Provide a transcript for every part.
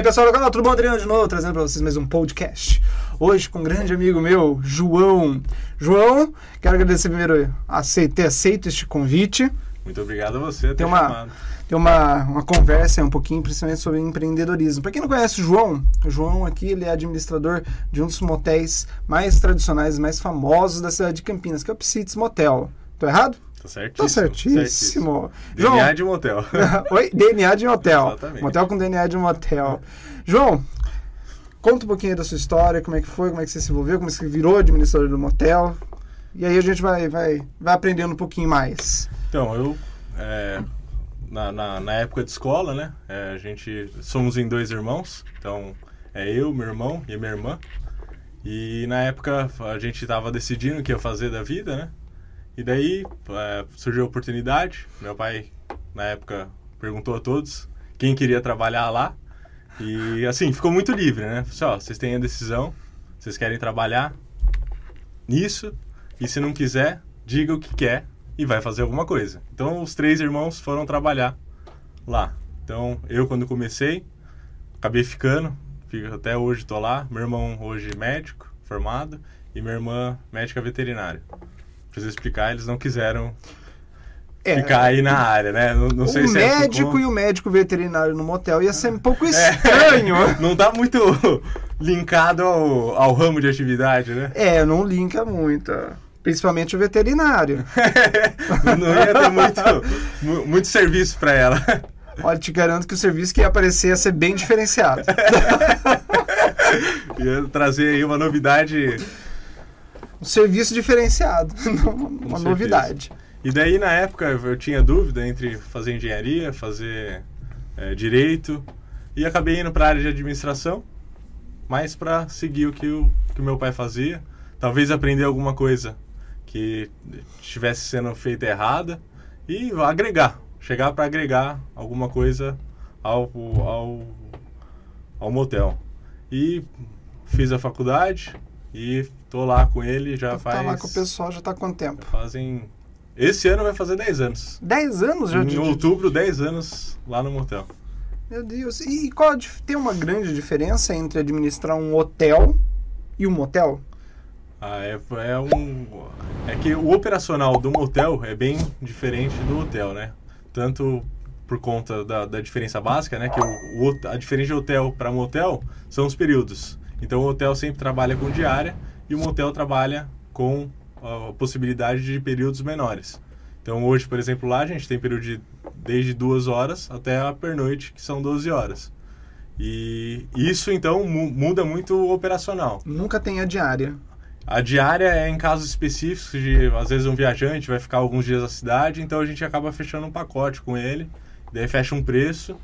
E aí, pessoal do canal, tudo bom? Adriano de novo, trazendo para vocês mais um podcast. Hoje com um grande amigo meu, João. João, quero agradecer primeiro a ter aceito este convite. Muito obrigado a você ter tem uma, chamado. Tem uma, uma conversa um pouquinho, principalmente sobre empreendedorismo. Para quem não conhece o João, o João aqui ele é administrador de um dos motéis mais tradicionais, mais famosos da cidade de Campinas, que é o Psites Motel. Tô errado? Tá certíssimo. Tá certíssimo. DNA João, de motel. Oi? DNA de motel. Exatamente. Motel com DNA de motel. João, conta um pouquinho da sua história, como é que foi, como é que você se envolveu, como é que você virou administrador do motel. E aí a gente vai, vai, vai aprendendo um pouquinho mais. Então, eu, é, na, na, na época de escola, né, é, a gente, somos em dois irmãos, então é eu, meu irmão e minha irmã. E na época a gente estava decidindo o que ia fazer da vida, né? E daí é, surgiu a oportunidade. Meu pai, na época, perguntou a todos quem queria trabalhar lá. E assim, ficou muito livre, né? Falei, ó, vocês têm a decisão, vocês querem trabalhar nisso, e se não quiser, diga o que quer e vai fazer alguma coisa. Então os três irmãos foram trabalhar lá. Então eu quando comecei, acabei ficando, até hoje estou lá. Meu irmão hoje médico, formado, e minha irmã médica veterinária. Preciso explicar, eles não quiseram É, ficar aí na área, né? Não, não sei o se é por médico e o médico veterinário no motel ia ser um pouco estranho. Não tá muito linkado ao, ao ramo de atividade, né? É, não linka muito. Principalmente o veterinário. não ia ter muito, mu- muito serviço para ela. Olha, te garanto que o serviço que ia aparecer ia ser bem diferenciado. Ia trazer aí uma novidade. Um serviço diferenciado. Uma certeza. novidade. E daí, na época, eu tinha dúvida entre fazer engenharia, fazer eh, direito, e acabei indo para a área de administração, mais para seguir o que o que meu pai fazia. Talvez aprender alguma coisa que estivesse sendo feita errada e agregar, chegar para agregar alguma coisa ao, ao, ao motel. E fiz a faculdade e tô lá com ele já faz. Tá lá com o pessoal já tá há quanto tempo? fazem. Esse ano vai fazer 10 anos. 10 anos já em de. outubro, 10 anos lá no motel. Meu Deus. E qual tem uma grande diferença entre administrar um hotel e um motel? Ah, é, é um. É que o operacional do motel é bem diferente do hotel, né? Tanto por conta da, da diferença básica, né? Que o, o a diferença de hotel para motel são os períodos. Então o hotel sempre trabalha com diária e o motel trabalha com a possibilidade de períodos menores. Então hoje, por exemplo, lá a gente tem período de desde duas horas até a pernoite, que são 12 horas. E isso então mu- muda muito o operacional. Nunca tem a diária. A diária é em casos específicos de, às vezes, um viajante vai ficar alguns dias na cidade, então a gente acaba fechando um pacote com ele, daí fecha um preço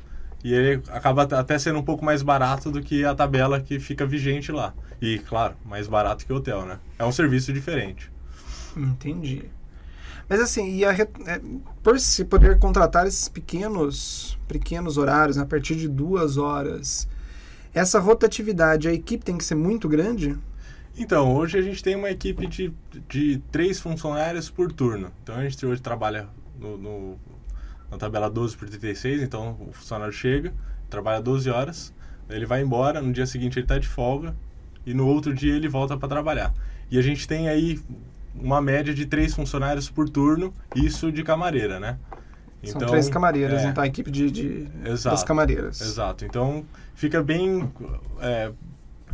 e ele acaba at- até sendo um pouco mais barato do que a tabela que fica vigente lá. E, claro, mais barato que o hotel, né? É um serviço diferente. Entendi. Mas assim, e a é, por se poder contratar esses pequenos, pequenos horários, né, a partir de duas horas, essa rotatividade, a equipe tem que ser muito grande? Então, hoje a gente tem uma equipe de, de três funcionários por turno. Então, a gente hoje trabalha no, no- na tabela 12 por 36, então o funcionário chega, trabalha 12 horas, ele vai embora, no dia seguinte ele está de folga e no outro dia ele volta para trabalhar. E a gente tem aí uma média de três funcionários por turno, isso de camareira, né? São três camareiras, é, então a equipe de, de- Exato. das camareiras. Exato. Então fica bem, é,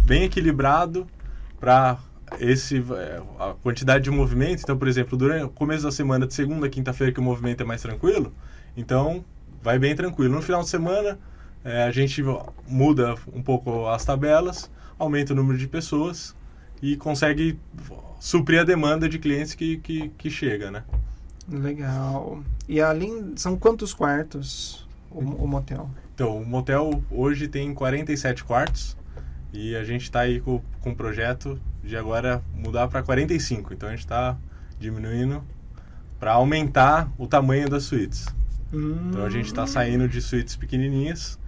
bem equilibrado para esse é, a quantidade de movimento. Então, por exemplo, durante o começo da semana, de segunda a quinta-feira, que o movimento é mais tranquilo, então vai bem tranquilo. No final de semana, é, a gente muda um pouco as tabelas, aumenta o número de pessoas e consegue suprir a demanda de clientes que, que, que chega, né? Legal. E além, são quantos quartos o, o motel? Então, o motel hoje tem 47 quartos e a gente está aí com, com um projeto de agora mudar para 45. Então, a gente está diminuindo para aumentar o tamanho das suítes. Então, a gente está saindo de suítes pequenininhas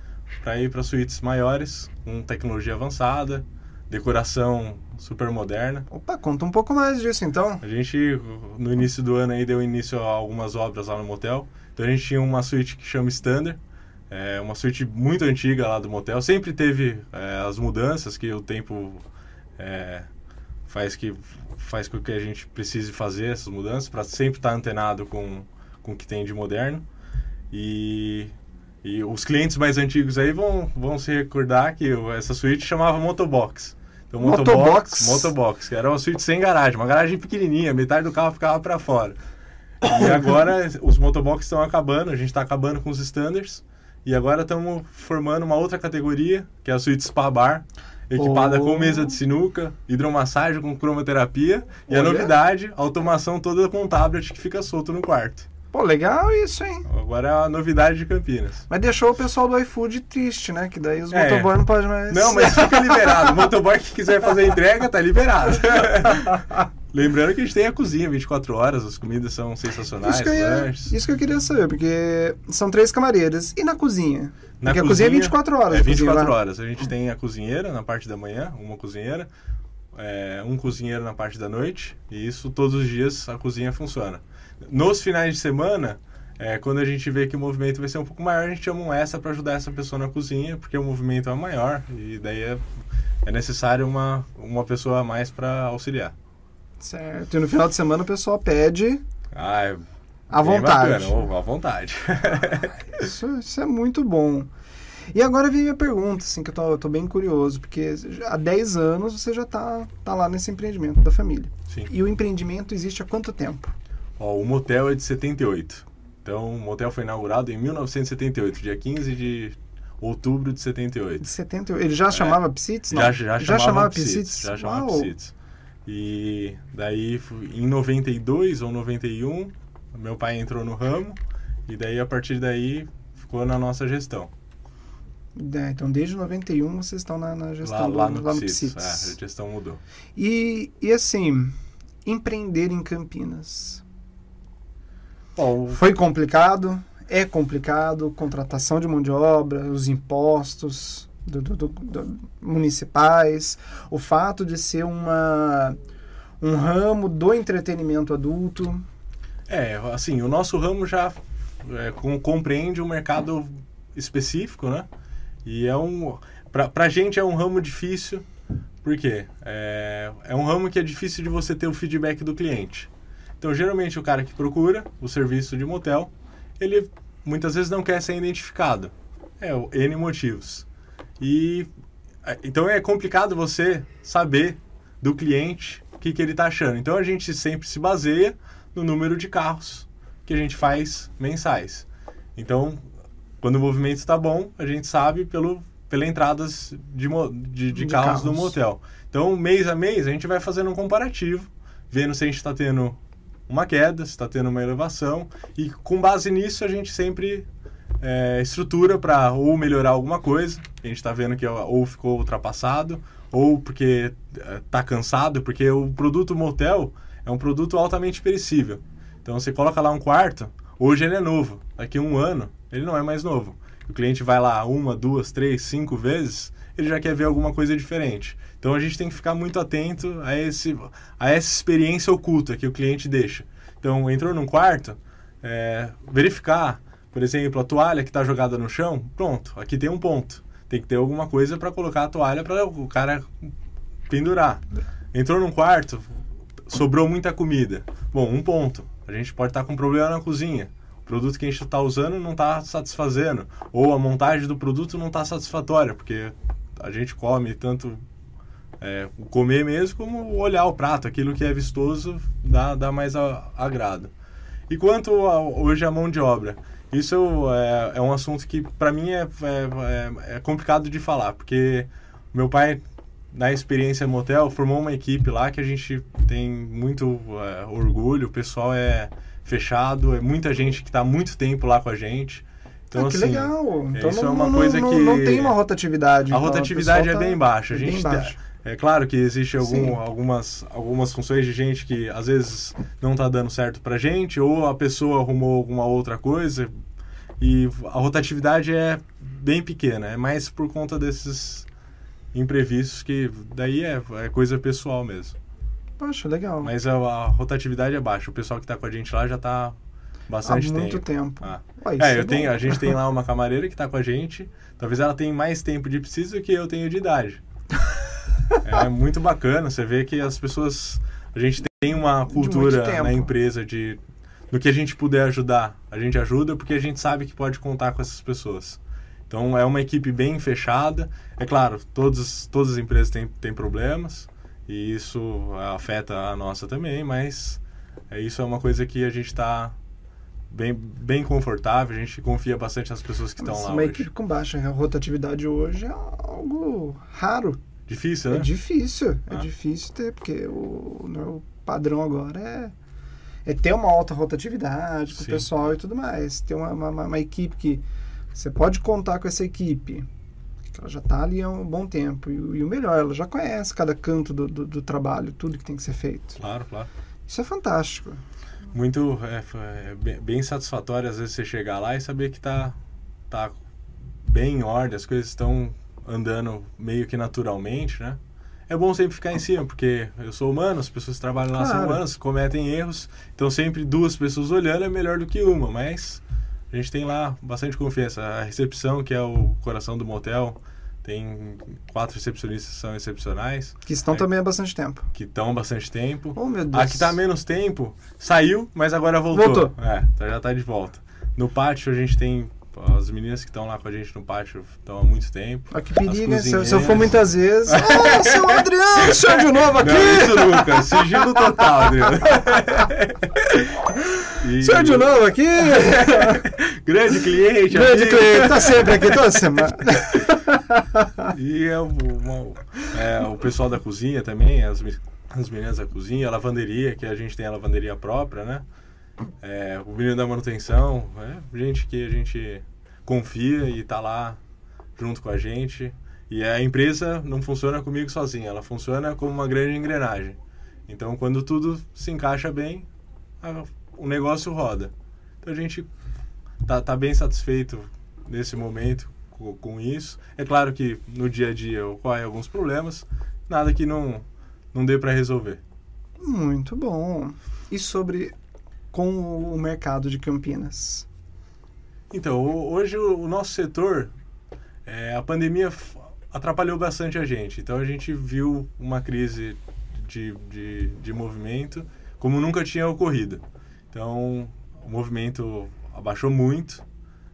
para ir para suítes maiores, com tecnologia avançada, decoração super moderna. Opa, conta um pouco mais disso então. A gente, no início do ano aí, deu início a algumas obras lá no motel. Então a gente tinha uma suíte que chama Standard. É uma suíte muito antiga lá do motel. Sempre teve é, as mudanças que o tempo é, faz que faz com que a gente precise fazer essas mudanças para sempre estar antenado com, com o que tem de moderno. E, e os clientes mais antigos aí vão, vão se recordar que essa suíte chamava Motobox. Então, Motobox? Motobox, que era uma suíte sem garagem, uma garagem pequenininha, metade do carro ficava para fora. E agora os motobox estão acabando, a gente está acabando com os standards. E agora estamos formando uma outra categoria, que é a suíte Spa Bar, equipada oh. com mesa de sinuca, hidromassagem com cromoterapia. E Olha. a novidade, automação toda com tablet que fica solto no quarto. Pô, legal isso, hein? Agora é a novidade de Campinas. Mas deixou o pessoal do iFood triste, né? Que daí os é. motoboy não podem mais. Não, mas fica liberado. o motoboy que quiser fazer entrega, tá liberado. Lembrando que a gente tem a cozinha 24 horas, as comidas são sensacionais, isso que, ia, isso que eu queria saber, porque são três camareiras. E na cozinha? Na porque cozinha, a cozinha é 24 horas. É 24 horas. A gente tem a cozinheira na parte da manhã, uma cozinheira, é, um cozinheiro na parte da noite, e isso todos os dias a cozinha funciona. Nos finais de semana, é, quando a gente vê que o movimento vai ser um pouco maior, a gente chama um essa para ajudar essa pessoa na cozinha, porque o movimento é maior e daí é, é necessário uma, uma pessoa a mais para auxiliar. Certo. E no final de semana o pessoal pede. Ah, é à vontade. Bacana, à vontade. isso, isso é muito bom. E agora vem minha pergunta, assim, que eu tô, eu tô bem curioso, porque há 10 anos você já está tá lá nesse empreendimento da família. Sim. E o empreendimento existe há quanto tempo? Ó, o motel é de 78. Então, o motel foi inaugurado em 1978, dia 15 de outubro de 78. De 78. Ele já é. chamava Psitz? Já, já, já chamava Psitz. Já chamava Psitz. E daí, em 92 ou 91, meu pai entrou no ramo e daí, a partir daí, ficou na nossa gestão. É, então, desde 91 vocês estão na, na gestão lá, lá no, lá no Psitz. É, a gestão mudou. E, e assim, empreender em Campinas Bom, Foi complicado, é complicado, contratação de mão de obra, os impostos do, do, do, municipais, o fato de ser uma, um ramo do entretenimento adulto. É, assim, o nosso ramo já é, com, compreende um mercado específico, né? E é um. Pra, pra gente é um ramo difícil, porque é, é um ramo que é difícil de você ter o feedback do cliente. Então, geralmente, o cara que procura o serviço de motel, ele muitas vezes não quer ser identificado. É, N motivos. E é, então é complicado você saber do cliente o que, que ele está achando. Então a gente sempre se baseia no número de carros que a gente faz mensais. Então, quando o movimento está bom, a gente sabe pelo, pela entradas de, de, de, de carros, carros no motel. Então, mês a mês, a gente vai fazendo um comparativo, vendo se a gente está tendo uma queda, está tendo uma elevação e com base nisso a gente sempre é, estrutura para ou melhorar alguma coisa, a gente está vendo que ou ficou ultrapassado ou porque está é, cansado, porque o produto motel é um produto altamente perecível. Então você coloca lá um quarto, hoje ele é novo, daqui a um ano ele não é mais novo. O cliente vai lá uma, duas, três, cinco vezes, ele já quer ver alguma coisa diferente. Então a gente tem que ficar muito atento a, esse, a essa experiência oculta que o cliente deixa. Então entrou num quarto, é, verificar, por exemplo, a toalha que está jogada no chão, pronto, aqui tem um ponto. Tem que ter alguma coisa para colocar a toalha para o cara pendurar. Entrou num quarto, sobrou muita comida. Bom, um ponto. A gente pode estar tá com problema na cozinha. O produto que a gente está usando não está satisfazendo. Ou a montagem do produto não está satisfatória, porque a gente come tanto é, comer mesmo como olhar o prato, aquilo que é vistoso dá, dá mais a, agrado. E quanto a, hoje a mão de obra, isso é, é um assunto que para mim é, é, é, complicado de falar, porque meu pai, na experiência motel, formou uma equipe lá que a gente tem muito é, orgulho, o pessoal é fechado, é muita gente que está muito tempo lá com a gente. Então, ah, que assim, legal. Então isso não, é uma não, coisa não, que. Não tem uma rotatividade. A então, rotatividade é tá bem baixa. A gente baixa. É claro que existe algum, algumas, algumas funções de gente que às vezes não está dando certo para gente, ou a pessoa arrumou alguma outra coisa, e a rotatividade é bem pequena, é mais por conta desses imprevistos que daí é, é coisa pessoal mesmo. Poxa, legal. Mas a, a, rotatividade é baixa, o pessoal que está com a gente lá já está Bastante há muito tempo. tempo. Ah. Ué, isso É, eu bom. tenho, a gente tem lá uma camareira que tá com a gente. Talvez ela tenha mais tempo de precisa do que eu tenho de idade. É muito bacana, você vê que as pessoas. A gente tem uma cultura na empresa de. No que a gente puder ajudar, a gente ajuda porque a gente sabe que pode contar com essas pessoas. Então é uma equipe bem fechada. É claro, todas, todas as empresas têm, têm problemas e isso afeta a nossa também, mas é, isso é uma coisa que a gente está bem, bem confortável, a gente confia bastante nas pessoas que estão lá uma hoje. equipe com baixa rotatividade hoje é algo raro. Difícil, né? É difícil. É Ah. difícil ter, porque o, o padrão agora é, é ter uma alta rotatividade com o Sim. pessoal e tudo mais. Ter uma, uma, uma equipe que você pode contar com essa equipe. que Ela já está ali há um bom tempo. E, o- e o melhor, ela já conhece cada canto do, do, do trabalho, tudo que tem que ser feito. Claro, claro. Isso é fantástico. Muito é, é bem, bem satisfatório às vezes você chegar lá e saber que tá, tá bem em ordem, as coisas estão andando meio que naturalmente, né? É bom sempre ficar em cima, porque eu sou humano, as pessoas que trabalham lá são Claro. humanas, cometem erros, então sempre duas pessoas olhando é melhor do que uma, mas a gente tem lá bastante confiança. A recepção, que é o coração do motel, tem quatro recepcionistas que são excepcionais, Que estão É. também há bastante tempo. que estão há bastante tempo. Oh, meu Deus. A que tá menos tempo saiu, mas agora voltou. Voltou. É, tá- já tá de volta. No pátio a gente tem as meninas que estão lá com a gente no pátio estão há muito tempo. Ó, que perigo, Se, eu- for muitas vezes. Ah, seu Adriano, senhor de novo aqui! Não, isso nunca. Sigilo total, Adriano. E- Senhor de novo aqui! Grande cliente. Grande amigo. cliente, tá sempre aqui toda semana. E é o, uma- é, o pessoal da cozinha também, as, as meninas da cozinha, a lavanderia, que a gente tem a lavanderia própria, né? É, o menino da manutenção, é gente que a gente confia e tá lá junto com a gente. E a empresa não funciona comigo sozinha, ela funciona como uma grande engrenagem. Então, quando tudo se encaixa bem, a- o negócio roda. Então, a gente tá, tá bem satisfeito nesse momento com, com isso. É claro que no dia a dia ocorrem alguns problemas, nada que não, não dê para resolver. Muito bom. E sobre com o mercado de Campinas? Então, ho- hoje o, nosso setor, é, a pandemia atrapalhou bastante a gente. Então, a gente viu uma crise de, de, de movimento como nunca tinha ocorrido. Então, o movimento abaixou muito.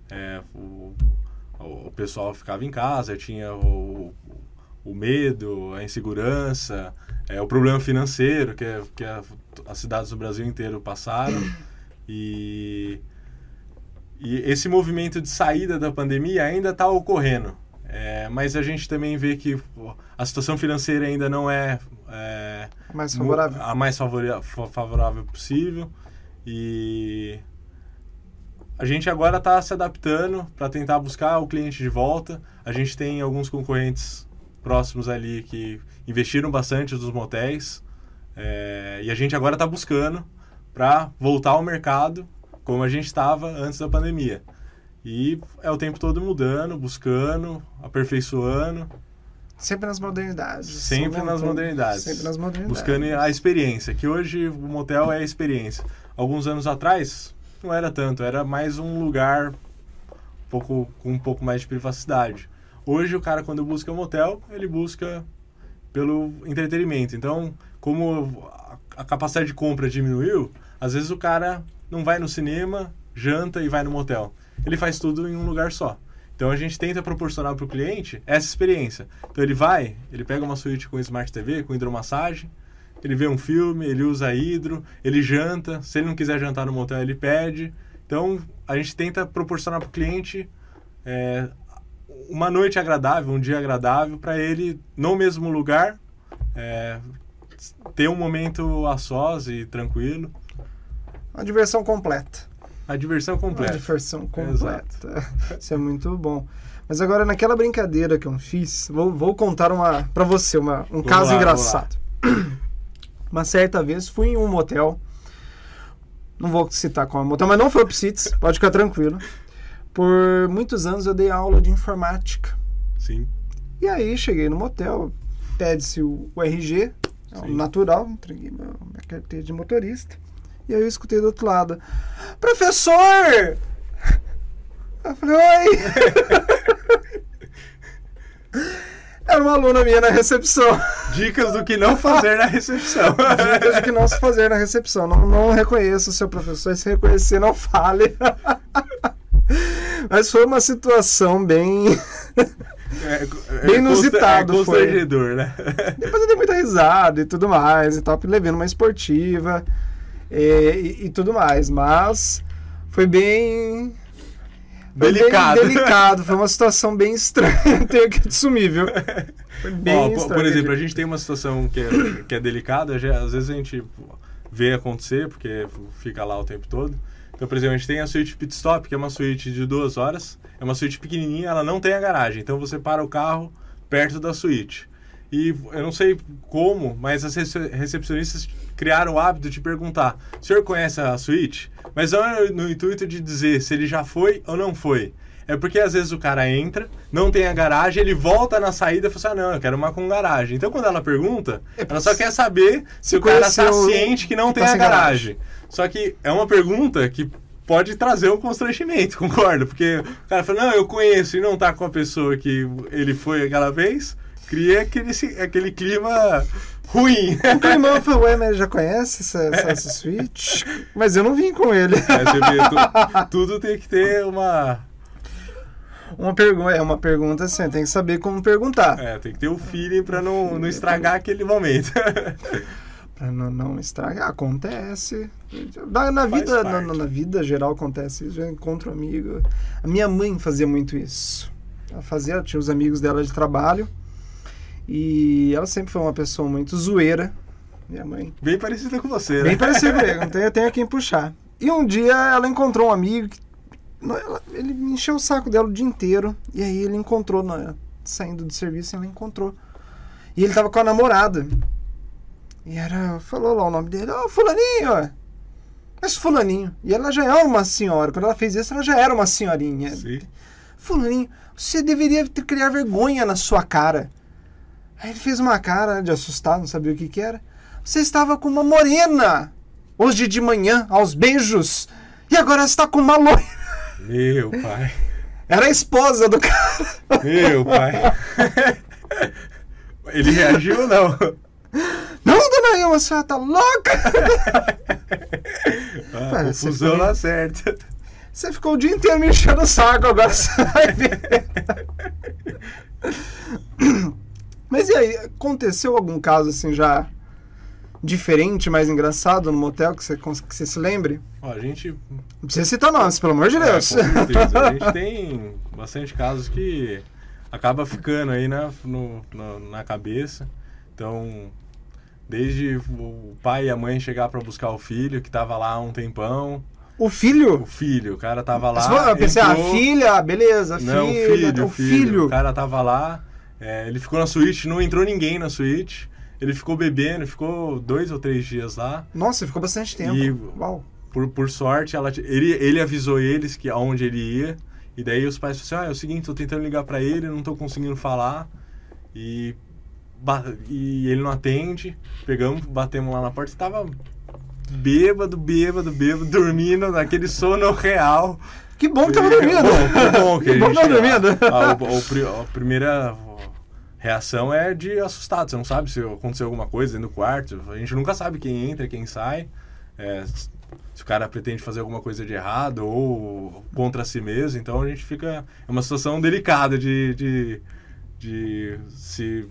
É, o, o pessoal ficava em casa, tinha o, o medo, a insegurança, é, o problema financeiro que, é- que a- as cidades do Brasil inteiro passaram. E, e esse movimento de saída da pandemia ainda está ocorrendo. É, mas a gente também vê que pô, a situação financeira ainda não é, é, Mais favorável? a mais favorável possível. E a gente agora está se adaptando para tentar buscar o cliente de volta. A gente tem alguns concorrentes próximos ali que investiram bastante nos motéis. É, e a gente agora está buscando para voltar ao mercado como a gente estava antes da pandemia. E é o tempo todo mudando, buscando, aperfeiçoando, Sempre nas modernidades. Sempre nas aumentando. modernidades. Sempre nas modernidades. buscando a experiência, que hoje o motel é a experiência. Alguns anos atrás não era tanto, era mais um lugar um pouco, com um pouco mais de privacidade. Hoje o cara quando busca um motel, ele busca pelo entretenimento. Então, como a- capacidade de compra diminuiu, às vezes o cara não vai no cinema, janta e vai no motel. Ele faz tudo em um lugar só. Então a gente tenta proporcionar para o cliente essa experiência. Então ele vai, ele pega uma suíte com Smart TV, com hidromassagem, ele vê um filme, ele usa hidro, ele janta. Se ele não quiser jantar no motel, ele pede. Então a gente tenta proporcionar para o cliente é, uma noite agradável, um dia agradável, para ele, no mesmo lugar, é, ter um momento a sós e tranquilo. Uma diversão completa. A diversão completa. diversão completa. Isso é muito bom. Mas agora, naquela brincadeira que eu fiz, vou, vou contar uma para você, uma, um Vamos caso lá, engraçado. Uma certa vez fui em um motel. Não vou citar qual é o motel, mas não foi o Psitz, pode ficar tranquilo. Por muitos anos eu dei aula de informática. Sim. E aí cheguei no motel, pede-se o, o RG, Sim. natural, entreguei minha carteira de motorista. E aí eu escutei do outro lado: Professor! Eu falei: Oi! Era uma aluna minha na recepção. Dicas do que não fazer na recepção. Dicas do que não se fazer na recepção. Não, não reconheça o seu professor. Se reconhecer, não fale. Mas foi uma situação bem. É, é, Bem inusitado É foi. né? Depois eu dei muita risada e tudo mais e tal, levando uma esportiva e, e- e tudo mais. Mas foi bem. foi Delicado. Delicado, foi uma situação bem estranha. Tenho que assumir, viu? Foi bem Ó, estranho. por exemplo, a gente tem uma situação que é, que é delicada, já- às vezes a gente vê acontecer, porque fica lá o tempo todo. Então, por exemplo, a gente tem a suíte pit stop, que é uma suíte de duas horas. É uma suíte pequenininha, ela não tem a garagem. Então, você para o carro perto da suíte. E eu não sei como, mas as rece- recepcionistas criaram o hábito de perguntar: o senhor conhece a suíte? Mas não é no intuito de dizer se ele já foi ou não foi. É porque às vezes o cara entra, não tem a garagem, ele volta na saída e fala assim: ah, não, eu quero uma com garagem. Então quando ela pergunta, É ela só quer saber se o cara tá o- ciente que não que tem tá a sem garagem. Só que é uma pergunta que pode trazer um constrangimento, concorda? Porque o cara fala: não, eu conheço e não tá com a pessoa que ele foi aquela vez, cria aquele, aquele clima ruim. O climão falou, ué, mas ele já conhece essa, essa, suíte? Mas eu não vim com ele. É, você vê, tu- tudo tem que ter uma. Uma pergunta, é uma pergunta assim, tem que saber como perguntar. É, tem que ter o feeling pra não, não estragar aquele momento. Pra não, não estragar, acontece. Na, na vida, na, na- vida geral acontece isso. Já encontro amigo. A minha mãe fazia muito isso. Ela fazia, ela tinha os amigos dela de trabalho. E ela sempre foi uma pessoa muito zoeira. Minha mãe. Bem parecida com você, né? Bem parecido comigo, não tenho, eu tenho quem puxar. E um dia ela encontrou um amigo que. Ela- ele encheu o saco dela o dia inteiro. E aí ele encontrou, na- saindo do serviço, ela encontrou. E ele tava com a namorada. E era. Falou lá o nome dele, ô Fulaninho! ó." Mas Fulaninho. E ela já era uma senhora. Quando ela fez isso, ela já era uma senhorinha. Sim. Fulaninho, você deveria ter, criar vergonha na sua cara. Aí ele fez uma cara de assustado, não sabia o que que era. Você estava com uma morena hoje de manhã, aos beijos, e agora está com uma loira. Meu pai. Era a esposa do cara. Meu pai. Ele reagiu não? Não, dona Ilma, a senhora tá louca? A Cara, você confusão ficou- acerta. Você ficou o dia inteiro me enchendo o saco, agora ver. Mas e aí, aconteceu algum caso assim já diferente, mais engraçado no motel que você, que você se lembre? Ó, a gente. Não precisa citar nomes, pelo amor de É, Deus. certeza. A gente tem bastante casos que acaba ficando aí na, no- no- na cabeça. Então, desde o pai e a mãe chegar pra buscar o filho, que tava lá há um tempão. O filho? O filho, o cara tava lá. eu pensei, ah, entrou- filha, beleza, Não, filha, filho, o filho. filho. O cara tava lá, é, ele ficou na suíte, não entrou ninguém na suíte. Ele ficou bebendo, ficou dois ou três dias lá. Nossa, ficou bastante tempo. E- Uau. Por, por sorte, ela, ele, ele avisou eles que aonde ele ia. E daí os pais falaram assim, ah, é o seguinte, tô tentando ligar pra ele, não tô conseguindo falar. E, e ele não atende. Pegamos, batemos lá na porta e tava bêbado, bêbado, bêbado, dormindo naquele sono real. Que bom que tava dormindo. Bom, que bom que a Que bom que tava dormindo. a, o pri- a primeira reação é de assustado. Você não sabe se aconteceu alguma coisa dentro do quarto. A gente nunca sabe quem entra, quem sai. É, se o cara pretende fazer alguma coisa de errado ou contra si mesmo. Então a gente fica. É uma situação delicada de, de, de se.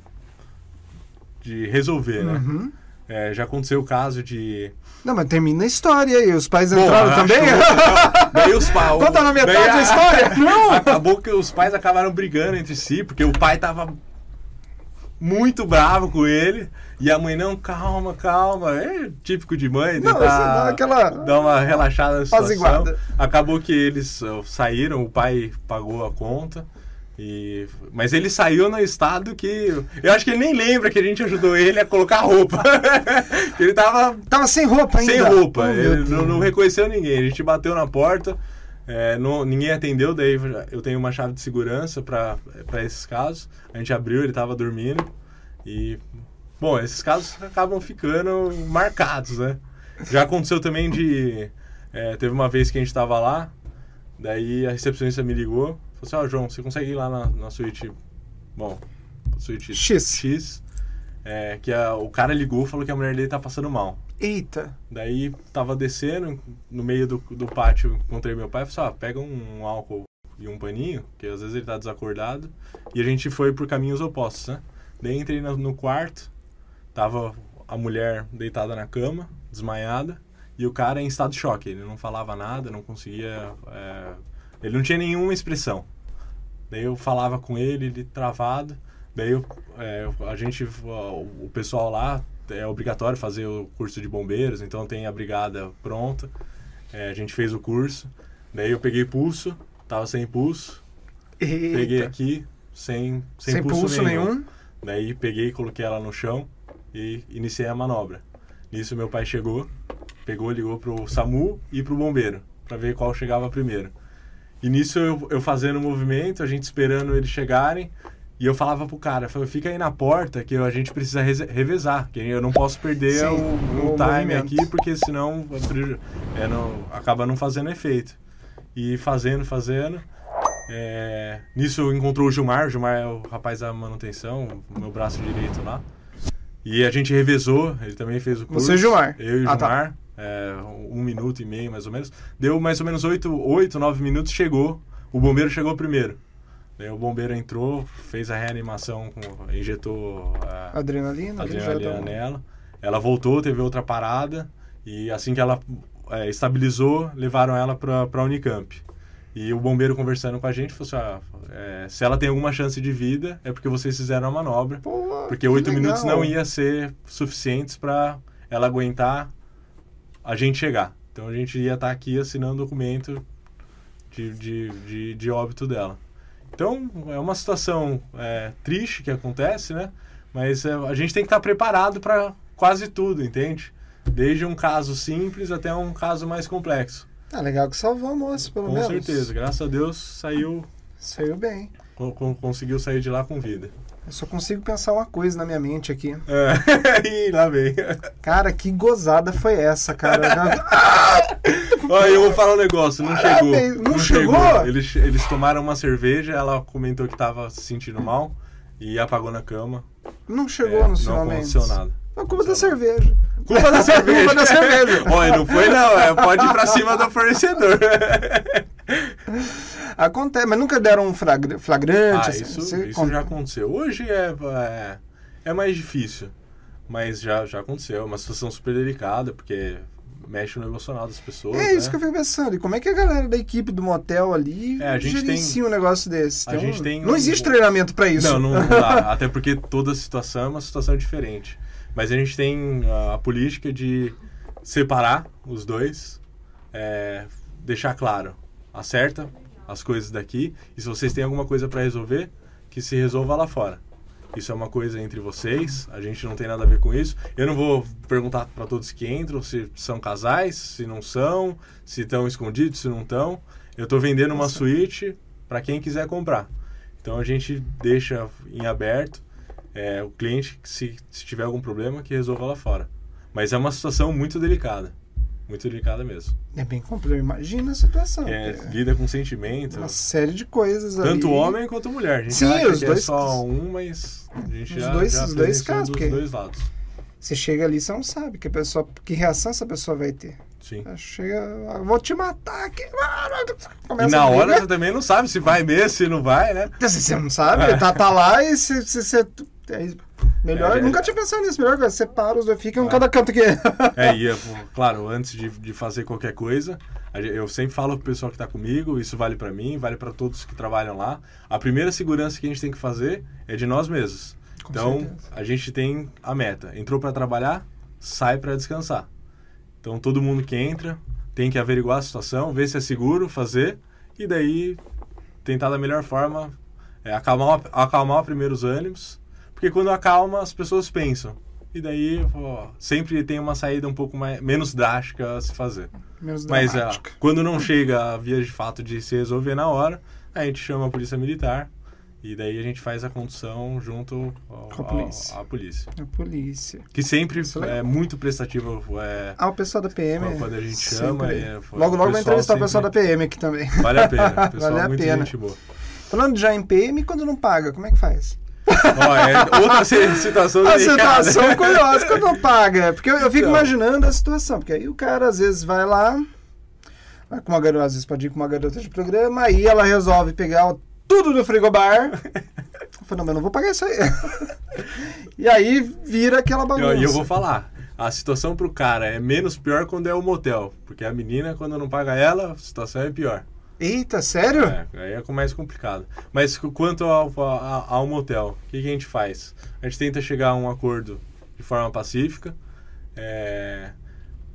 de resolver, né? Uhum. É, já aconteceu o caso de. Não, mas termina a história aí. Os pais entraram também? Daí os pais. Conta na metade daí da a- história. Não. Acabou que os pais acabaram brigando entre si, porque o pai tava muito bravo com ele. E a mãe, não, calma, calma. É típico de mãe, Não, tentar assim, dá aquela- dar uma relaxada na situação. Acabou que eles saíram, o pai pagou a conta. E... Mas ele saiu no estado que. Eu acho que ele nem lembra que a gente ajudou ele a colocar roupa. ele tava Tava sem roupa ainda. sem roupa. Oh, ele não, não reconheceu ninguém. A gente bateu na porta, é, não- ninguém atendeu. Daí eu tenho uma chave de segurança para esses casos. A gente abriu, ele estava dormindo. E, bom, esses casos acabam ficando marcados, né? Já aconteceu também de. é, teve uma vez que a gente tava lá, daí a recepcionista me ligou, falou assim: Ó, João, você consegue ir lá na, na suíte. Bom, suíte X. X. é, que a- o cara ligou e falou que a mulher dele tá passando mal. Eita. Daí tava descendo, no meio do, do pátio, encontrei meu pai e falei ó, pega um álcool e um paninho, que às vezes ele tá desacordado. E a gente foi por caminhos opostos, né? Daí entrei no, no quarto, tava a mulher deitada na cama, desmaiada, e o cara em estado de choque. Ele não falava nada, não conseguia. é, ele não tinha nenhuma expressão. Daí eu falava com ele, ele travado. Daí eu, é, a gente, o pessoal lá, é obrigatório fazer o curso de bombeiros, então tem a brigada pronta. É, a gente fez o curso. Daí eu peguei pulso, tava sem pulso. Peguei Eita. aqui, sem, sem, Sem pulso nenhum. Daí peguei coloquei ela no chão e iniciei a manobra. Nisso meu pai chegou, pegou, ligou pro SAMU e pro bombeiro, para ver qual chegava primeiro. E nisso eu, eu fazendo o movimento, a gente esperando eles chegarem, e eu falava pro cara, eu fica aí na porta que a gente precisa revezar, que eu não posso perder Sim, o, o o time movimento. aqui, porque senão é não- acaba não fazendo efeito. E fazendo, fazendo. É, nisso encontrou o Gilmar, o Gilmar é o rapaz da manutenção, o meu braço direito lá. E a gente revezou, ele também fez o curso. Você e o Gilmar? Eu e o Ah, tá. Gilmar, é, um minuto e meio mais ou menos. Deu mais ou menos oito, oito nove minutos, chegou. O bombeiro chegou primeiro. Daí o bombeiro entrou, fez a reanimação, com, injetou a Adrenalina. ali já adrenalina tá- nela. Ela voltou, teve outra parada. E assim que ela é, estabilizou, levaram ela para a Unicamp. E o bombeiro conversando com a gente falou assim: ah, é, se ela tem alguma chance de vida, é porque vocês fizeram a manobra. Pô, Porque que oito minutos não ia ser suficientes para ela aguentar a gente chegar. Então a gente ia estar aqui assinando o documento de, de, de, de óbito dela. Então é uma situação é, triste que acontece, né? Mas é, a gente tem que estar preparado para quase tudo, entende? Desde um caso simples até um caso mais complexo. Ah, legal que salvou a moça, pelo Com menos. certeza, graças a Deus saiu, Saiu bem. con- con- conseguiu sair de lá com vida. Eu só consigo pensar uma coisa na minha mente aqui. É, e lá vem. Cara, que gozada foi essa, cara? Ah, Olha, eu vou falar um negócio, não chegou. bem, não chegou? Eles, eles tomaram uma cerveja, ela comentou que tava se sentindo mal e apagou na cama. não chegou É, no Não aconteceu nada. A culpa da cerveja. Culpa da cerveja. Culpa da cerveja. Olha, não foi não, é, pode ir pra cima do fornecedor. Acontece, mas nunca deram um flagra- flagrante. ah, assim, isso, você isso já aconteceu. Hoje é, é, é mais difícil, mas já, já aconteceu. É uma situação super delicada, porque mexe no emocional das pessoas. É isso né? que eu fico pensando. E como é que a galera da equipe do motel ali É, a gente gerencia um negócio desse? a Tem gente um- tem Não um- existe treinamento pra isso. Não, não, não dá. Até porque toda situação é uma situação diferente. Mas a gente tem a, a política de separar os dois, é, deixar claro, acerta as coisas daqui, e se vocês têm alguma coisa para resolver, que se resolva lá fora. Isso é uma coisa entre vocês, a gente não tem nada a ver com isso. Eu não vou perguntar para todos que entram se são casais, se não são, se estão escondidos, se não estão. Eu estou vendendo uma suíte para quem quiser comprar. Então a gente deixa em aberto é, o cliente, se, se tiver algum problema, que resolva lá fora. Mas é uma situação muito delicada. Muito delicada mesmo. É bem complexo. Imagina a situação. É, É lida com sentimento. uma série de coisas Tanto ali. homem quanto mulher. A gente Sim, os que dois- é só um, mas a gente Os já, dois- já os dois casos, dos dois lados. Você chega ali, você não sabe que pessoa, que reação essa pessoa vai ter. Sim. Chega, ah, vou te matar aqui. Ah, E na hora você também não sabe se vai mesmo, se não vai, né? Você você não sabe, tá, tá lá e você. você- você- é, melhor, É, nunca é. tinha pensado nisso. Melhor separa os dois, ficam em cada canto aqui. É, e, eu, claro, antes de, de fazer qualquer coisa, eu sempre falo pro pessoal que tá comigo, isso vale pra mim, vale pra todos que trabalham lá. A primeira segurança que a gente tem que fazer é de nós mesmos. Com então, certeza. a gente tem a meta. Entrou pra trabalhar, sai pra descansar. Então, todo mundo que entra tem que averiguar a situação, ver se é seguro fazer e daí tentar da melhor forma é, acalmar, acalmar primeiro os ânimos, porque quando acalma as pessoas pensam. E daí ó, sempre tem uma saída um pouco mais, menos drástica a se fazer. Menos Mas é, dramática. quando não chega a via de fato de se resolver na hora, a gente chama a polícia militar E daí a gente faz a condução junto ao, Com a polícia. ao- à polícia. A polícia. Que sempre é é muito prestativa. É, Ah, o pessoal da PM. Quando a gente sempre. chama, é, logo, logo vai entrevistar o pessoal da sempre- PM aqui também. Vale a pena. Pessoal Vale é a pena. Falando já em PM, quando não paga, como é que faz? Ó, é outra si- situação A curiosa, quando não paga. Porque eu, eu fico Então. imaginando a situação. Porque aí o cara às vezes vai lá, vai com uma garota, às vezes pode ir com uma garota de programa, aí ela resolve pegar tudo do frigobar. Eu falo, não, mas eu não vou pagar isso aí. E aí vira aquela E bagunça. eu, e eu vou falar. A situação pro cara é menos pior quando é o motel. Porque a menina, quando não paga ela, a situação é pior. Eita, sério? É, aí é mais complicado. Mas qu- quanto ao, a- ao motel, o que, que a gente faz? A gente tenta chegar a um acordo de forma pacífica. É,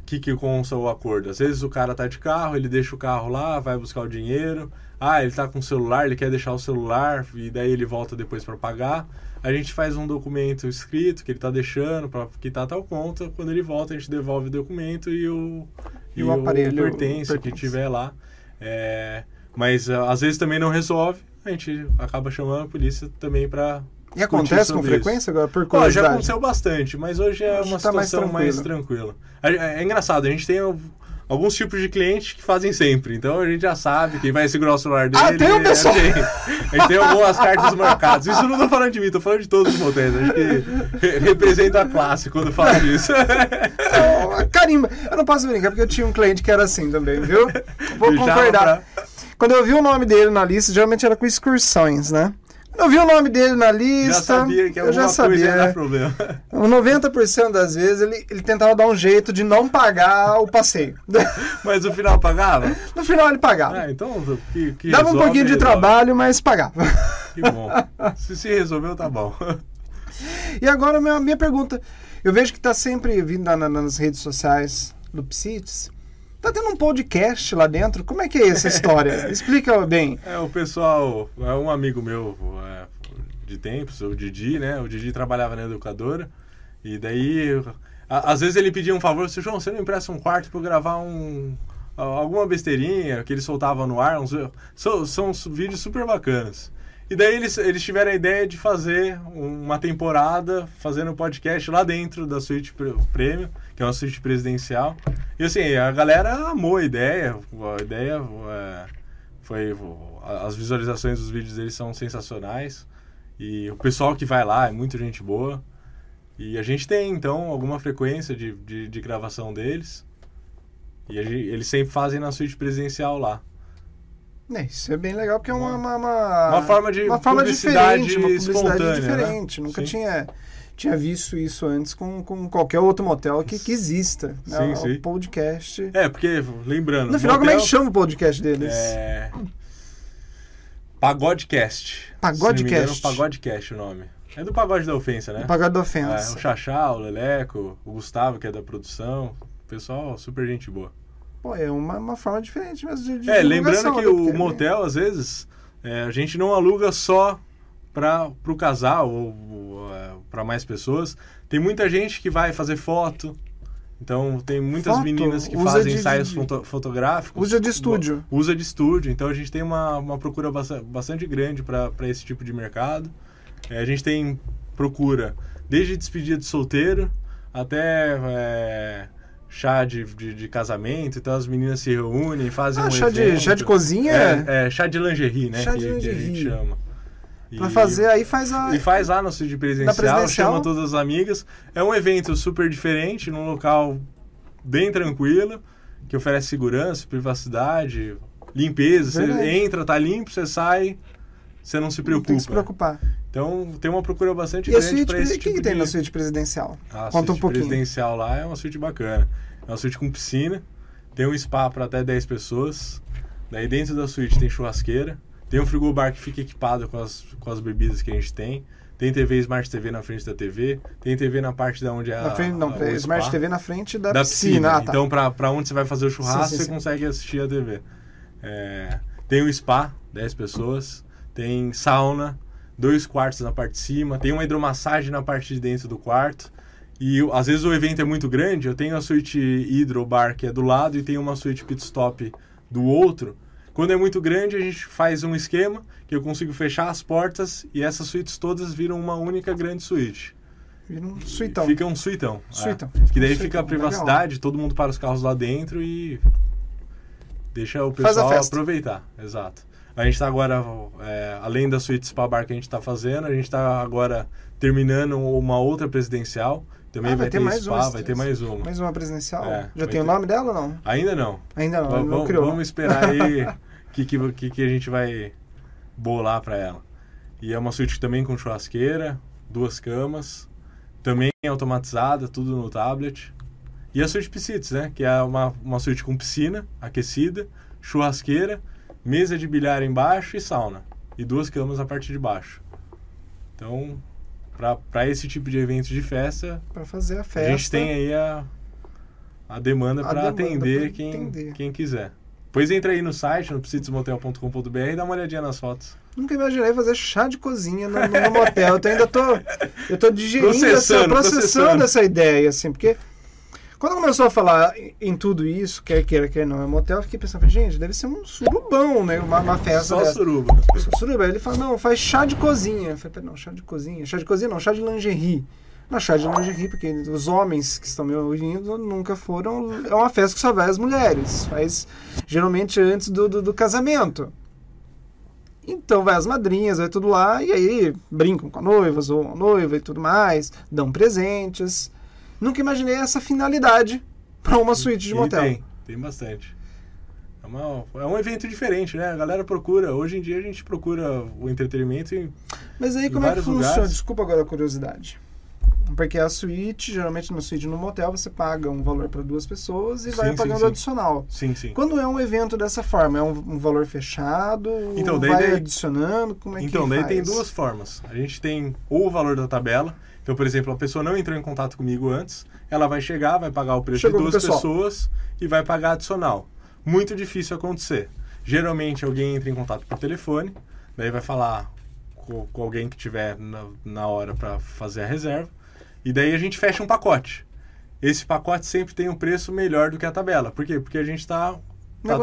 O que, que consta o acordo? Às vezes o cara tá de carro, ele deixa o carro lá, vai buscar o dinheiro. Ah, ele tá com o celular, ele quer deixar o celular e daí ele volta depois para pagar. A gente faz um documento escrito que ele tá deixando para quitar tal conta. Quando ele volta, a gente devolve o documento e o, E o aparelho, pertence, o o que pertence. tiver lá. É, mas ah, às vezes também não resolve. A gente acaba chamando a polícia também para E acontece com frequência agora, por Ó, já curiosidade? aconteceu bastante, mas hoje é Hoje uma tá mais situação mais tranquila. É, é engraçado, a gente tem alguns tipos de clientes que fazem sempre, então a gente já sabe quem vai segurar o celular dele. Ah, tem um é pessoal- gente. A gente tem algumas cartas marcadas. Isso eu não tô falando de mim, tô falando de todos os motéis. Acho que re- representa a classe quando falo disso. Carimba. Eu não posso brincar porque eu tinha um cliente que era assim também, viu? Vou concordar. pra- Quando eu vi o nome dele na lista, geralmente era com excursões, né? Eu vi o nome dele na lista, Já sabia que eu já alguma coisa ia sabia. dar problema. O 90% das vezes ele, ele tentava dar um jeito de não pagar o passeio. Mas no final pagava? No final ele pagava. Ah, então que, que Dava um resolve, pouquinho de resolve. trabalho, mas pagava. Que bom. Se se resolveu, tá bom. E agora, minha, minha pergunta. Eu vejo que tá sempre vindo na- na- nas redes sociais do Psites. Tá tendo um podcast lá dentro. Como é que é essa história? Explica bem. É, o pessoal, é um amigo meu é, de tempos, o Didi, né? O Didi trabalhava na educadora. E daí, a- às vezes ele pedia um favor, assim, João, você não empresta um quarto eu gravar um, alguma besteirinha que ele soltava no ar? Uns, são, são vídeos super bacanas. E daí eles, eles tiveram a ideia de fazer uma temporada fazendo podcast lá dentro da suíte prêmio, que é uma suíte presidencial. E assim, a galera amou a ideia. A ideia é, foi. As visualizações dos vídeos deles são sensacionais. E o pessoal que vai lá é muita gente boa. E a gente tem, então, alguma frequência de, de, de gravação deles. E eles sempre fazem na suíte presidencial lá. É, isso é bem legal porque é uma, uma, uma, Uma forma de uma forma publicidade diferente, uma publicidade espontânea, né? diferente. Nunca Sim. tinha, tinha visto isso antes com, com qualquer outro motel que, que exista. né? Sim, o sim. podcast. É, porque, lembrando. No final, como é que motel- chama o podcast deles? É... Pagodecast. Pagodecast. Pagodecast o nome. É do Pagode da Ofensa, né? O Pagode da É, Ofensa. o Xaxá, o Leleco, o Gustavo, que é da produção. Pessoal, super gente boa. Pô, é uma, uma forma diferente mesmo de, de É, lembrando que né? o Porque- motel, às vezes, é, a gente não aluga só para o casal ou, para mais pessoas. Tem muita gente que vai fazer foto. Então, tem muitas Foto? meninas que Usa fazem de- ensaios de- foto- fotográficos. Usa de estúdio. Usa de estúdio. Então, a gente tem uma, uma procura basta- bastante grande para esse tipo de mercado. É, a gente tem procura desde despedida de solteiro até é, chá de, de, de casamento. Então, as meninas se reúnem, fazem Ah, um chá de, evento. chá de cozinha? É, é, chá de lingerie, né? Chá que, de que a lingerie. gente chama. Pra E- fazer aí faz a. E faz lá no estúdio presidencial, presidencial. chama todas as amigas. É um evento super diferente, num local bem tranquilo, que oferece segurança, privacidade, limpeza. Você Verdade. entra, tá limpo, você sai, você não se Não preocupa. Tem que se preocupar. Então tem uma procura bastante E a grande suíte, para esse que, tipo que tem de... na suíte presidencial? A Conta um pouquinho. presidencial lá é uma suíte bacana. É uma suíte com piscina, tem um spa para até 10 pessoas. Daí dentro da suíte tem churrasqueira, tem um frigobar que fica equipado com as, com as bebidas que a gente tem. Tem TV Smart TV na frente da TV, tem TV na parte da onde é Na frente, não, a, o Smart TV na frente da, da piscina. piscina. Ah, tá. Então pra, pra onde você vai fazer o churrasco, Sim, sim, você sim. consegue assistir a TV. É, tem um spa, 10 pessoas, tem sauna, dois quartos na parte de cima, tem uma hidromassagem na parte de dentro do quarto. E às vezes o evento é muito grande, eu tenho a suíte hidrobar que é do lado e tem uma suíte pit stop do outro, Quando é muito grande, a gente faz um esquema que eu consigo fechar as portas e essas suítes todas viram uma única grande suíte. Vira um suitão. Fica um suitão. Suitão. É. Que daí Um fica a privacidade, todo mundo para os carros lá dentro e deixa o pessoal aproveitar. Exato. A gente está agora, é, além da suíte spa bar que a gente está fazendo, a gente está agora terminando uma outra presidencial. Também Ah, vai, vai ter mais spa, uma, vai ter mais uma. Mais uma presidencial? É, Já tem o ter. nome dela ou não? Ainda não. Ainda não, não vamos, criou. vamos esperar aí o que, que, que, a gente vai bolar para ela. E é uma suíte também com churrasqueira, duas camas, também automatizada, tudo no tablet. E a suíte Piscites, né? Que é uma, uma suíte com piscina aquecida, churrasqueira, mesa de bilhar embaixo e sauna. E duas camas na parte de baixo. Então, para esse tipo de evento de festa, Pra fazer a festa. a gente tem aí a, a demanda para atender, pra quem, atender. quem quiser. Pois entra aí no site, no psitsmotel.com.br e dá uma olhadinha nas fotos. Nunca imaginei fazer chá de cozinha no, no, motel. Eu ainda tô, eu tô digerindo, essa, Processando, processando, processando. essa ideia, assim, porque quando começou a falar em, tudo isso, quer queira, quer não, é motel, eu fiquei pensando, gente, deve ser um surubão, né? Uma, uma festa Só dessa. suruba. Só Suruba. Aí ele fala, não, faz chá de cozinha. Eu falei, "Pera, não, chá de cozinha. Chá de cozinha não, chá de lingerie. Não, chá de lingerie, porque os homens que estão me ouvindo nunca foram. É uma festa que só vai as mulheres. Faz geralmente antes do, do, do casamento. Então vai as madrinhas, vai tudo lá, e aí brincam com a noiva, zoam a noiva e tudo mais, dão presentes. Nunca imaginei essa finalidade para uma suíte de motel. Tem, tem bastante. É, uma- é um evento diferente, né? A galera procura. Hoje em dia a gente procura o entretenimento e Mas aí Em como é que funciona? lugares. Desculpa agora a curiosidade. Porque a suíte, geralmente na suíte no motel, você paga um valor para duas pessoas e Sim, vai sim, pagando sim. adicional. sim, sim. Quando é um evento dessa forma, é um, um valor fechado? Então, daí- vai daí- adicionando? Como é então, que daí faz? tem duas formas. A gente tem ou o valor da tabela. Então, por exemplo, a pessoa não entrou em contato comigo antes, ela vai chegar, vai pagar o preço Chegou de duas pessoas e vai pagar adicional. Muito difícil acontecer. Geralmente alguém entra em contato por telefone, daí vai falar com, com alguém que tiver na, na hora para fazer a reserva, e daí a gente fecha um pacote. Esse pacote sempre tem um preço melhor do que a tabela. Por quê? Porque a gente está tá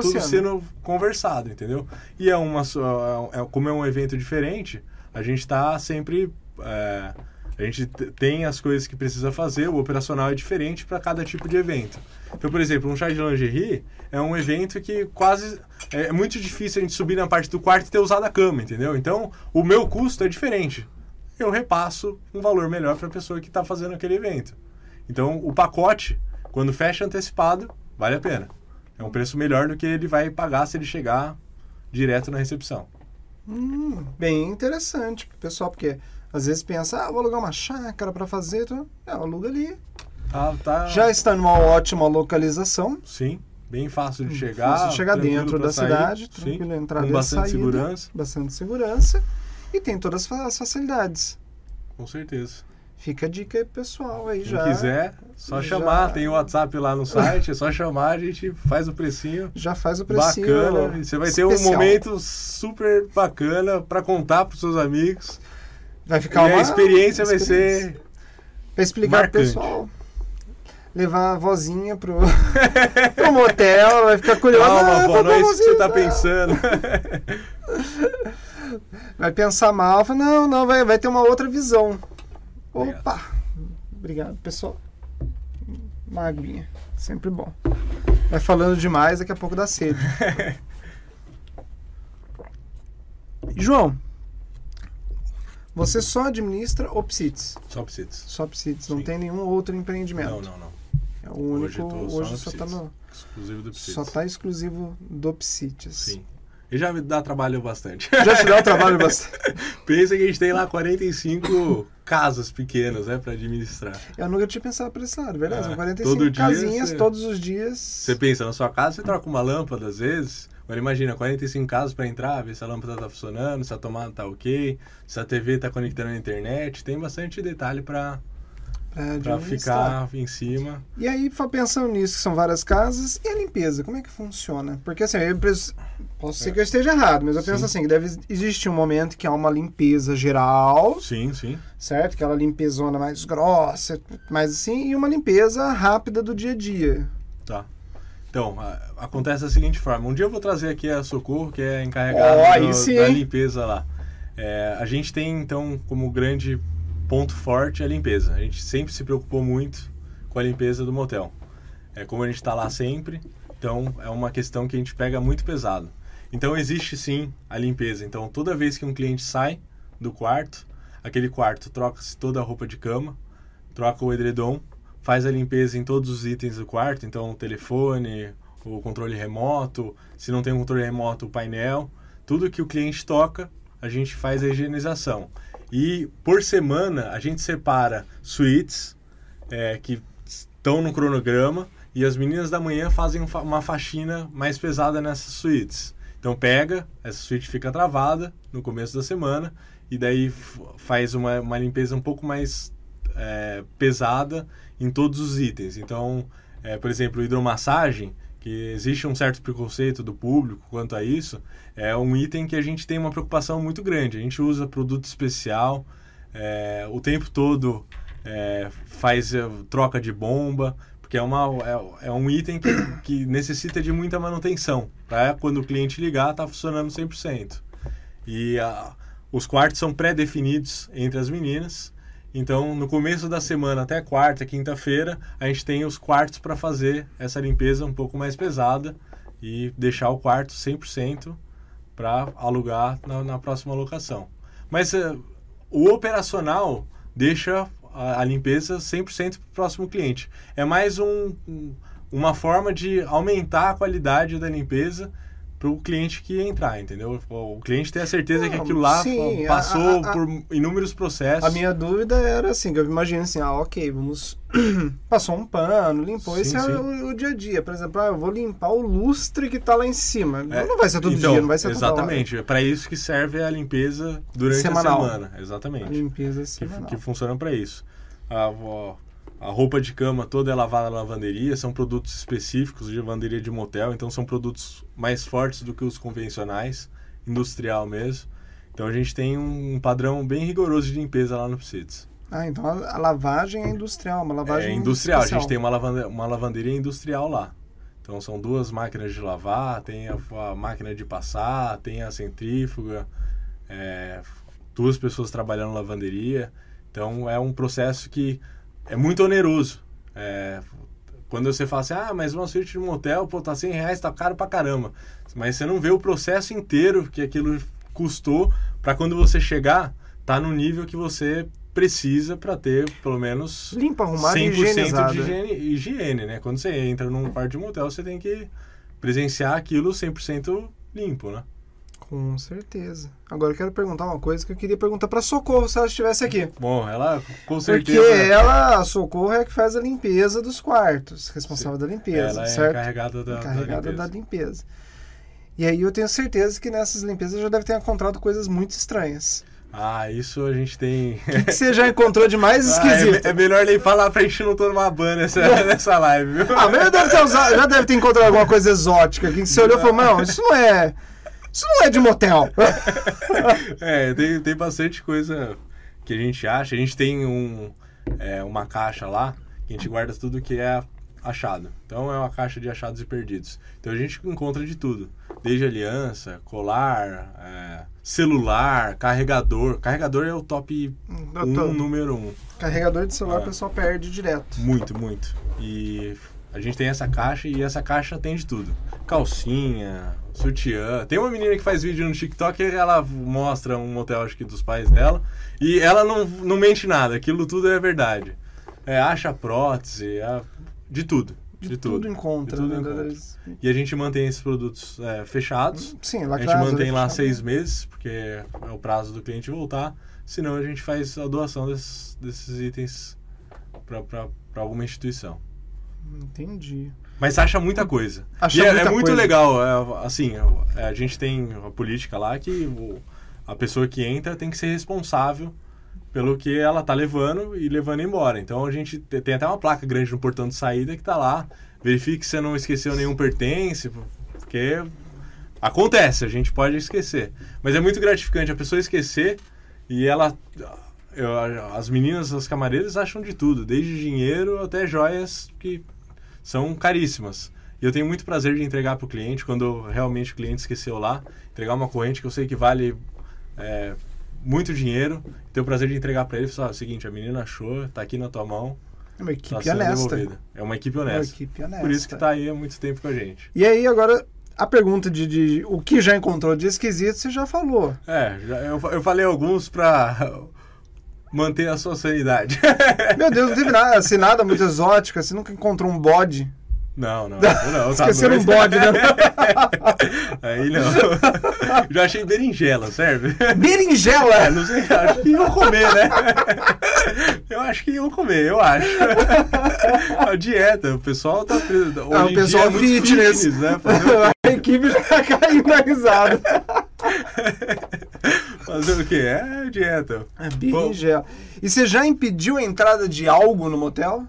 tudo sendo conversado, entendeu? E é uma só- é, como é um evento diferente, a gente está sempre é, a gente tem as coisas que precisa fazer, o operacional é diferente para cada tipo de evento. Então, por exemplo, um chá de lingerie é um evento que quase é muito difícil a gente subir na parte do quarto e ter usado a cama, entendeu? Então, o meu custo é diferente. Eu repasso um valor melhor para a pessoa que está fazendo aquele evento. Então, o pacote, quando fecha antecipado, vale a pena. É um preço melhor do que ele vai pagar se ele chegar direto na recepção. Hum, bem interessante pessoal, porque às vezes pensa, ah, vou alugar uma chácara para fazer. Então, é, aluga ali. Tá, tá, Já está numa ótima localização. Sim, bem fácil de chegar. Fácil chegar tranquilo dentro da sair, cidade, sim, tranquilo, entrada com e bastante saída. segurança, Bastante segurança. E tem todas as fa- as facilidades. com certeza. Fica a dica aí, pessoal aí Quem já. quiser, só já- chamar. Tem o WhatsApp lá no site, é só chamar, a gente faz o precinho. Já faz o precinho. Bacana, e você vai ter um especial. momento super bacana para contar para seus amigos. Vai ficar e uma a experiência vai ser Pra explicar marcante. pro pessoal. Levar a vozinha pro, pro motel, vai ficar curiosa. calma, vou não é isso que você tá pensando. Vai pensar mal, fala, não, não, vai, vai ter uma outra visão. Obrigado. Opa! Obrigado, pessoal. Uma aguinha, sempre bom. Vai falando demais, daqui a pouco dá sede. João, você só administra Opsites. Só precisa. Só Opsites, não Sim. tem nenhum outro empreendimento. Não, não, não. É o único, Hoje só hoje só tá Psites. no, Exclusivo do só Psites. tá exclusivo do Psites. Sim. E já me dá trabalho bastante. Já te dá trabalho bastante. Pensa que a gente tem lá 45 casas pequenas, né, para administrar. Eu nunca tinha pensado por esse lado, verdade? Ah, São 45 todo dia casinhas você- todos os dias. Você pensa, na sua casa você troca uma lâmpada às vezes. Agora imagina, 45 casas para entrar, ver se a lâmpada tá funcionando, se a tomada tá ok, se a TV tá conectando na internet. Tem bastante detalhe para pra para ficar em cima. E aí, pensando nisso, que são várias casas, e a limpeza, como é que funciona? Porque assim, eu penso- posso ser que eu esteja errado, mas eu penso Sim. assim, que deve existir um momento que há uma limpeza geral, Sim, sim. certo? Aquela limpezona mais grossa, mais assim, e uma limpeza rápida do dia a dia. Tá. Então, a- acontece da seguinte forma. Um dia eu vou trazer aqui a Socorro, que é encarregada sim, da limpeza lá. É, a gente tem, então, como grande ponto forte a limpeza. A gente sempre se preocupou muito com a limpeza do motel. É como a gente está lá sempre, então é uma questão que a gente pega muito pesado. Então existe sim a limpeza. Então toda vez que um cliente sai do quarto, aquele quarto troca-se toda a roupa de cama, troca o edredom, faz a limpeza em todos os itens do quarto, então o telefone, o controle remoto, se não tem um controle remoto, o painel, tudo que o cliente toca, a gente faz a higienização. E por semana a gente separa suítes é, que estão no cronograma e as meninas da manhã fazem um fa- uma faxina mais pesada nessas suítes. Então pega, essa suíte fica travada no começo da semana e daí faz uma, uma limpeza um pouco mais é, pesada em todos os itens. Então, é, por exemplo, hidromassagem, que existe um certo preconceito do público quanto a isso, é um item que a gente tem uma preocupação muito grande. A gente usa produto especial, é, o tempo todo é, faz é, troca de bomba, porque é, uma, é, é um item que, que necessita de muita manutenção. Para quando o cliente ligar, tá funcionando 100%. E a, os quartos são pré-definidos entre as meninas. Então, no começo da semana, até quarta, quinta-feira, a gente tem os quartos para fazer essa limpeza um pouco mais pesada e deixar o quarto 100% para alugar na, na próxima locação. Mas eh, o operacional deixa a, a limpeza 100% para o próximo cliente. É mais um- uma forma de aumentar a qualidade da limpeza para o cliente que entrar, entendeu? O cliente ter a certeza que Não, aquilo lá sim, passou a- a- por inúmeros processos. A minha dúvida era assim, que eu imagino assim, ah, ok, vamos... Passou um pano, limpou, Sim, esse é sim. o, o dia a dia. Por exemplo, ah, eu vou limpar o lustre que tá lá em cima. É, não vai ser todo então, dia, não vai ser. Exatamente, é para isso que serve a limpeza durante Semanal. a semana. Exatamente. A limpeza que, semanal. que funcionam para isso. A, a- a roupa de cama toda é lavada na lavanderia, são produtos específicos de lavanderia de motel, então são produtos mais fortes do que os convencionais, industrial mesmo. Então a gente tem um, padrão bem rigoroso de limpeza lá no Psites. Ah, então a, a lavagem é industrial, uma lavagem É industrial, a especial. gente tem uma, lavande- uma lavanderia industrial lá. Então são duas máquinas de lavar, tem a, a máquina de passar, tem a centrífuga, é, duas pessoas trabalhando na lavanderia. Então é um processo que é muito oneroso. É, quando você fala assim, ah, mas uma suíte de motel, pô, tá 100 reais, tá caro pra caramba. Mas você não vê o processo inteiro que aquilo custou para quando você chegar, tá no nível que você precisa para ter pelo menos Limpa, arrumada e 100% higienizada. de higiene, higiene, né? Quando você entra num quarto de motel, você tem que presenciar aquilo 100% limpo, né? Com certeza. Agora eu quero perguntar uma coisa que eu queria perguntar pra Socorro se ela estivesse aqui. Bom, ela com Porque certeza ela, a Socorro, é a que faz a limpeza dos quartos, responsável da limpeza, ela é certo? encarregada da, da Encarregada limpeza. da limpeza. E aí eu tenho certeza que nessas limpezas já deve ter encontrado coisas muito estranhas. Ah, isso a gente tem. O que você já encontrou de mais Ah, esquisito? é, é melhor nem falar pra gente não tomar ban nessa, nessa live, viu? Ah, mas já deve, ter usado- já deve ter encontrado alguma coisa exótica que você olhou e falou, não, isso não é. Isso não é de motel. É, tem, tem bastante coisa que a gente acha. A gente tem um, é, uma caixa lá que a gente guarda tudo que é achado. Então é uma caixa de achados e perdidos. Então a gente encontra de tudo. Desde aliança, colar, é, celular, carregador. Carregador é o top um, número um. Carregador de celular É. o pessoal perde direto. Muito, muito. E a gente tem essa caixa e essa caixa tem de tudo. Calcinha, sutiã. Tem uma menina que faz vídeo no TikTok e ela mostra um motel, acho que dos pais dela. E ela não, não mente nada, aquilo tudo é verdade. É, acha prótese, é, de tudo. De, De, tudo, tudo. encontra. De tudo né? encontra. E a gente mantém esses produtos é, fechados. Sim, A gente mantém lá fechado. seis meses, porque é o prazo do cliente voltar. Senão a gente faz a doação desses, desses itens para alguma instituição. Entendi. Mas acha muita coisa. Acha e é, muita é muito coisa. legal, é, assim, é, a gente tem a política lá que o- a pessoa que entra tem que ser responsável pelo que ela tá levando e levando embora. Então a gente te- tem até uma placa grande no portão de saída que tá lá, verifique que você não esqueceu nenhum pertence, porque acontece, a gente pode esquecer. Mas é muito gratificante a pessoa esquecer e ela eu- as meninas, as camareiras acham de tudo, desde dinheiro até joias que são caríssimas. E eu tenho muito prazer de entregar para o cliente, quando realmente o cliente esqueceu lá, entregar uma corrente que eu sei que vale é, muito dinheiro, tenho o prazer de entregar para ele e falar: o seguinte, a menina achou, tá aqui na tua mão. É uma tá equipe sendo honesta. devolvida. É uma equipe É honesta. uma equipe honesta. Por isso que tá aí há muito tempo com a gente. E aí, agora, a pergunta de, de o que já encontrou de esquisito, você já falou. É, já- eu, eu falei alguns para manter a sua sanidade. Meu Deus, não teve nada, assim, nada muito exótico, você nunca encontrou um bode. Não, não. não, tá Esqueceram um bode, né? Aí não. Já achei berinjela, serve? É, Berinjela! não sei, acho que iam comer, né? Eu acho que iam comer, eu acho. A dieta, o pessoal tá. Hoje Ah, o em pessoal é muito fitness. né? Fazer, A equipe já caiu na risada. Fazer o quê? É dieta. É berinjela. E você já impediu a entrada de algo no motel?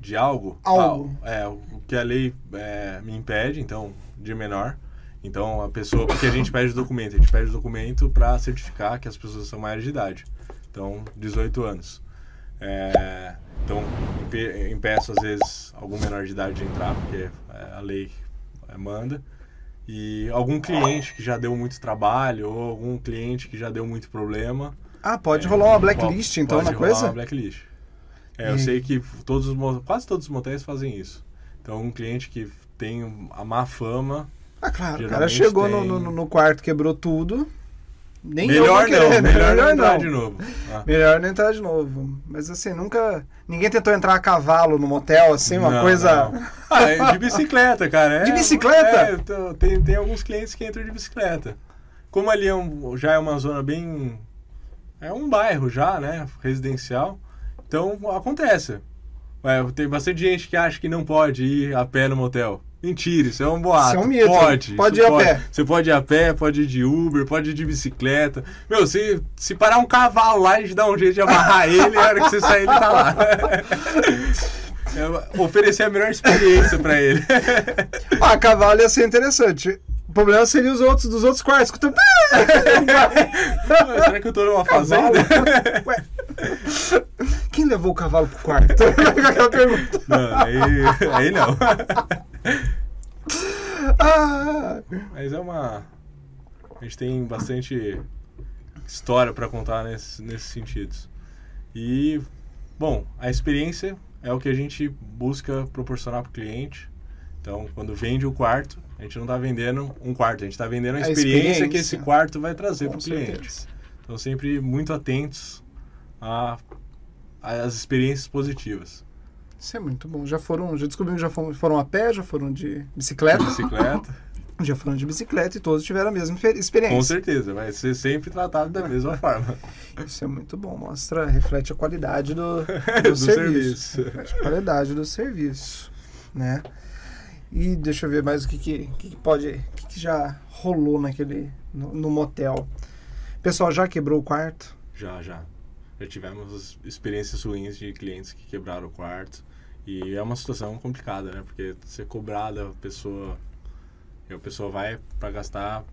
De algo? Algo. Ah, é, o que a lei é, me impede, então, de menor. Então, a pessoa. Porque a gente pede documento. A gente pede documento para certificar que as pessoas são maiores de idade. Então, 18 anos. É, então, impe- impeço, às vezes, algum menor de idade de entrar, porque é, a lei é, manda. E algum cliente que já deu muito trabalho, ou algum cliente que já deu muito problema. Ah, pode é, rolar uma pode- blacklist, então, pode na rolar coisa? Uma blacklist. É, eu E- sei que todos os, quase todos os motéis fazem isso. Então, um cliente que tem a má fama, Ah, claro, o cara chegou no, tem- no, no quarto, quebrou tudo. Nem melhor querer, não, melhor não entrar de novo. Ah. Melhor não entrar de novo. Mas assim, nunca. Ninguém tentou entrar a cavalo no motel, assim, uma Não, coisa. não. Ah, é de bicicleta, cara. É- De bicicleta? É, tem, tem alguns clientes que entram de bicicleta. Como ali é um- já é uma zona bem. É um bairro já, né? Residencial. Então acontece. Tem bastante gente que acha que não pode ir a pé no motel. Mentira, isso é um boato. Isso é um mito. Pode. Pode ir a pé. Você pode ir a pé, pode ir de Uber, pode ir de bicicleta. Meu, se, se parar um cavalo lá, a gente dá um jeito de amarrar ele, a hora que você sair, ele tá lá. É, oferecer a melhor experiência pra ele. Ah, cavalo ia ser interessante. O problema seria os outros dos outros quartos. escutando- Será que eu tô numa fazenda? Ué. Quem levou o cavalo pro quarto? Aquela pergunta. Não, aí, aí não. Ah, Mas é uma. A gente tem bastante história pra contar nesse, nesses sentidos. E, bom, a experiência é o que a gente busca proporcionar pro cliente. Então, quando vende o quarto, a gente não tá vendendo um quarto, a gente tá vendendo a, A experiência, que experiência. esse quarto vai trazer com pro cliente. Então, sempre muito atentos às experiências positivas. Isso é muito bom. Já foram, já descobrimos que já foram, foram a pé, já foram de bicicleta, Bicicleta, já foram de bicicleta e todos tiveram a mesma exper- com experiência. certeza, vai ser sempre tratado da mesma forma. Isso é muito bom. Mostra, reflete a qualidade do, do, Do serviço. serviço. Reflete a qualidade do serviço, né? E deixa eu ver mais o que, que, que pode, o que, que já rolou naquele no, no motel. Pessoal já quebrou o quarto. Já, já. Já tivemos experiências ruins de clientes que quebraram o quarto. E é uma situação complicada, né? Porque ser cobrada, a pessoa. A pessoa vai pra gastar.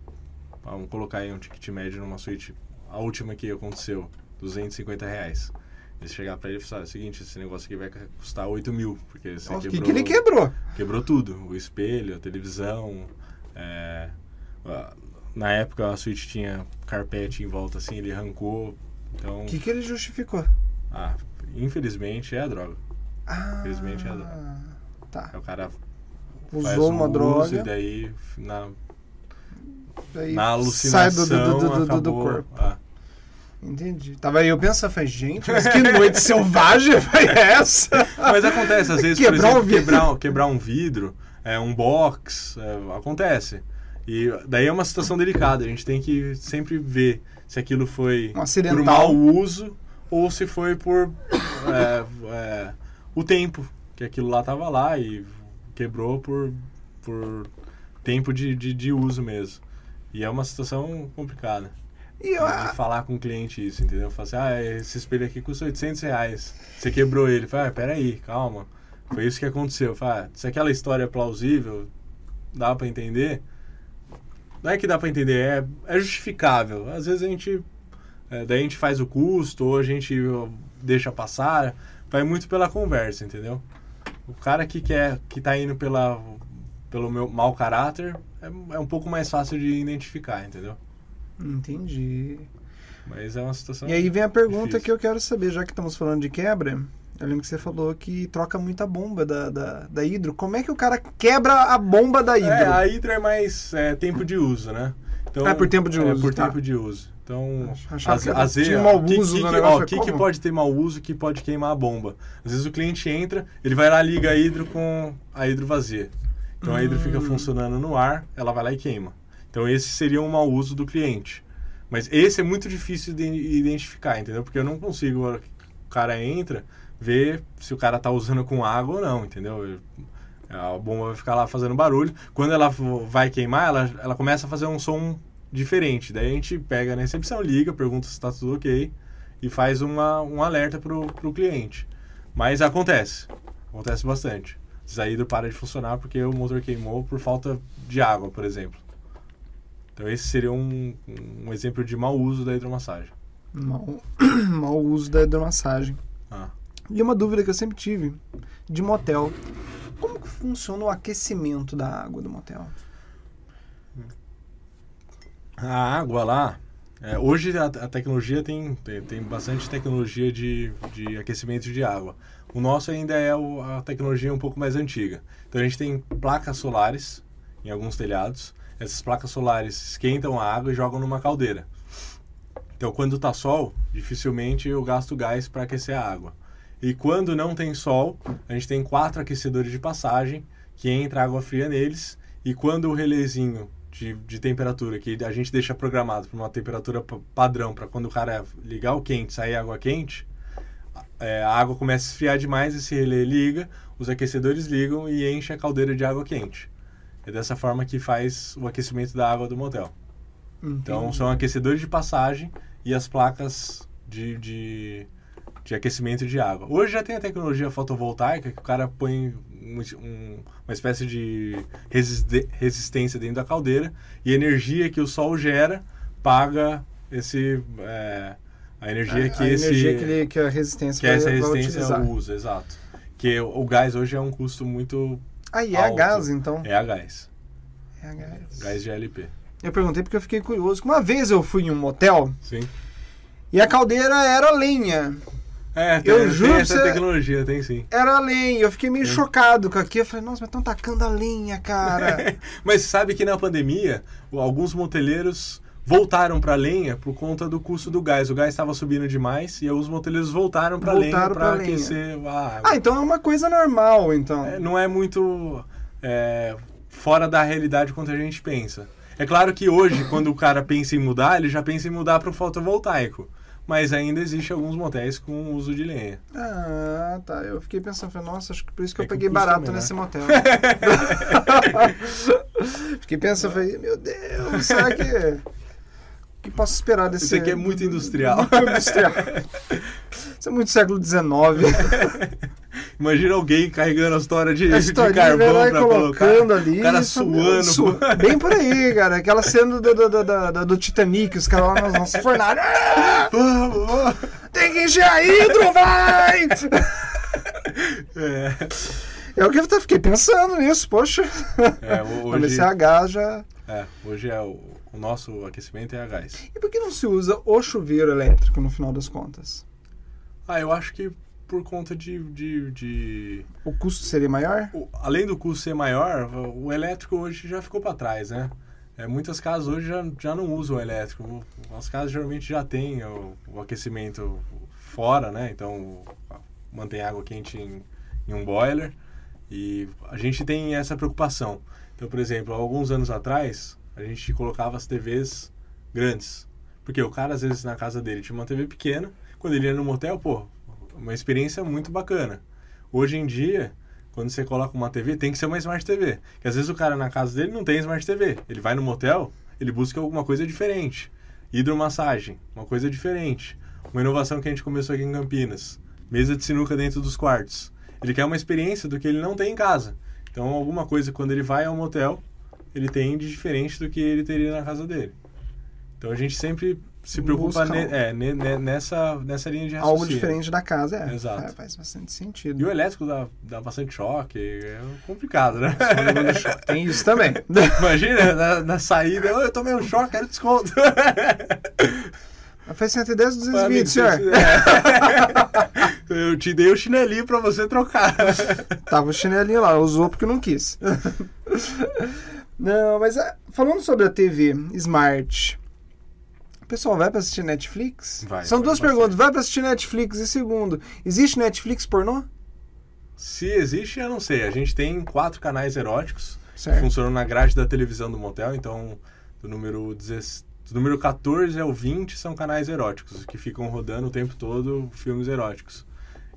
Vamos colocar aí um ticket médio numa suíte. A última que aconteceu, 250 reais. Eles chegar pra ele e falar: é o seguinte, esse negócio aqui vai custar 8 mil. Porque você Nossa, quebrou, que, que ele quebrou? quebrou tudo. O espelho, a televisão. é, na época a suíte tinha carpete em volta assim, ele arrancou. Então, O que, que ele justificou? ah, infelizmente é a droga. Ah, Infelizmente é a droga. Tá. Aí o cara Usou um uma droga. e daí na, daí na sai alucinação do, do, do, do, do, do corpo. Ah, Entendi. Tava aí eu pensando, falei, gente, mas que noite selvagem foi essa? Mas acontece, às vezes, Quebrar por exemplo, um vidro. quebrar, quebrar um vidro, é, um box, é, acontece. E daí é uma situação delicada, a gente tem que sempre ver se aquilo foi Um por mau uso ou se foi por é, é, o tempo que aquilo lá tava lá e quebrou por, por tempo de, de, de uso mesmo. E é uma situação complicada. E eu, E falar com o cliente isso, entendeu? Falar assim, ah, esse espelho aqui custa 800 reais. Você quebrou ele. Fala, ah, peraí, calma. Foi isso que aconteceu. Fala, ah, se aquela história é plausível, dá pra entender. Não é que dá pra entender, é, é justificável. Às vezes a gente. é, daí a gente faz o custo, ou a gente deixa passar. Vai muito pela conversa, entendeu? O cara que quer, que tá indo pela pelo meu mau caráter, é, é um pouco mais fácil de identificar, entendeu? Entendi. Mas é uma situação. E aí vem a pergunta difícil. que eu quero saber, já que estamos falando de quebra. Eu lembro que você falou que troca muita bomba da, da, da hidro. Como é que o cara quebra a bomba da hidro? É, a hidro é mais é, tempo de uso, né? Então, Ah, por tempo de é, uso, por tá. tempo de uso. Então, às, vezes, mau que- uso que, ó, pode ter mau uso que pode queimar a bomba? Às vezes o cliente entra, ele vai lá liga a hidro com a hidro vazia. Então a hidro fica Hum. funcionando no ar, ela vai lá e queima. Então esse seria um mau uso do cliente. Mas esse é muito difícil de identificar, entendeu? Porque eu não consigo, o cara entra, ver se o cara tá usando com água ou não, entendeu? Eu- A bomba vai ficar lá fazendo barulho. Quando ela vai queimar, ela, ela começa a fazer um som diferente. Daí a gente pega na recepção, liga, pergunta se está tudo ok e faz uma, um alerta pro, pro cliente. Mas acontece. Acontece bastante. Hidro para de funcionar porque o motor queimou por falta de água, por exemplo. Então esse seria um, um exemplo de mau uso da hidromassagem. Mau, mau uso da hidromassagem. Ah. E uma dúvida que eu sempre tive de motel. Como que funciona o aquecimento da água do motel? A água lá, é, hoje a, a tecnologia tem, tem, tem bastante tecnologia de, de aquecimento de água. O nosso ainda é o- a tecnologia um pouco mais antiga. Então a gente tem placas solares em alguns telhados. Essas placas solares esquentam a água e jogam numa caldeira. Então quando tá sol, dificilmente eu gasto gás para aquecer a água. E quando não tem sol, a gente tem quatro aquecedores de passagem que entra água fria neles. E quando o relézinho de, de temperatura, que a gente deixa programado para uma temperatura pa- padrão, para quando o cara ligar o quente, sair água quente, é, a água começa a esfriar demais, esse relé liga, os aquecedores ligam e enche a caldeira de água quente. É dessa forma que faz o aquecimento da água do motel. Então Entendi. são aquecedores de passagem e as placas de, de, de aquecimento de água. Hoje já tem a tecnologia fotovoltaica que o cara põe um- um- uma espécie de resistência dentro da caldeira e a energia que o sol gera paga esse é, a energia que a esse energia que, ele- que a resistência que essa vai, vai resistência utilizar. usa, exato. Que o, o gás hoje é um custo muito Ah, e é a alto. gás, então? é a gás, É a gás. gás de LP. Eu perguntei porque eu fiquei curioso. Uma vez eu fui em um motel Sim. e a caldeira era lenha. É, Eu tem, juro tem essa você- tecnologia, tem sim. Era lenha. Eu fiquei meio Sim. chocado com aquilo. Eu falei, nossa, mas estão tacando a lenha, cara. Mas sabe que na pandemia, alguns moteleiros voltaram para lenha por conta do custo do gás. O gás estava subindo demais e alguns moteleiros voltaram para lenha para aquecer a água. ah, então é uma coisa normal, então. É, não é muito é, fora da realidade quanto a gente pensa. É claro que hoje, quando o cara pensa em mudar, ele já pensa em mudar para o fotovoltaico. Mas ainda existe alguns motéis com uso de lenha. Ah, tá. Eu fiquei pensando, falei, nossa, acho que por isso que É eu peguei barato menor. nesse motel. fiquei pensando, falei, meu Deus, será que. O que posso esperar desse. Esse aqui é muito industrial. Muito industrial. Isso é muito século XIX. Imagina alguém carregando as toras de, A de historinha vai carvão lá para colocando colocar. ali. o cara isso- suando. su- Bem por aí, cara. Aquela cena do, do, do, do, Titanic, os caras lá nas nossas fornalhas. Vamos, vamos. tem que encher a hidro, vai! É, É o que eu fiquei pensando nisso, poxa. é, hoje, esse H já. é, hoje é o, o nosso aquecimento é a gás. E por que não se usa o chuveiro elétrico no final das contas? Ah, eu acho que por conta de, de, de O custo seria maior? o- além do custo ser maior, o elétrico hoje já ficou para trás, né? É, muitas casas hoje já, já não usam o elétrico. As casas geralmente já têm o, o aquecimento fora, né? Então mantém água quente em, em um boiler e a gente tem essa preocupação. Então, por exemplo, alguns anos atrás, a gente colocava as TVs grandes. Porque o cara, às vezes, na casa dele tinha uma TV pequena, quando ele ia no motel, pô, uma experiência muito bacana. Hoje em dia, quando você coloca uma TV, tem que ser uma Smart TV. Porque às vezes o cara na casa dele não tem Smart TV. Ele vai no motel, ele busca alguma coisa diferente. Hidromassagem, uma coisa diferente. Uma inovação que a gente começou aqui em Campinas. Mesa de sinuca dentro dos quartos. Ele quer uma experiência do que ele não tem em casa. Então, alguma coisa, quando ele vai ao motel, ele tem de diferente do que ele teria na casa dele. Então, a gente sempre se preocupa ne- é, ne- ne- nessa, nessa linha de raciocínio. Algo diferente da casa, é. Exato. Faz- Faz bastante sentido. E o elétrico dá, dá bastante choque, é complicado, né? Tem isso também. Imagina, na, na saída, "Ô, eu tomei um choque, quero desconto. Faz 110 ou 220, senhor. É. Eu te dei o chinelinho pra você trocar. Tava o chinelinho lá, usou porque não quis. não, mas ah, falando sobre a TV Smart, pessoal vai pra assistir Netflix? Vai, São duas bastante. perguntas. Vai pra assistir Netflix e segundo, existe Netflix pornô? Se existe, eu não sei. A gente tem quatro canais eróticos que Certo. funcionam na grade da televisão do motel, então do número 16 do número 14 ao 20 são canais eróticos, que ficam rodando o tempo todo filmes eróticos.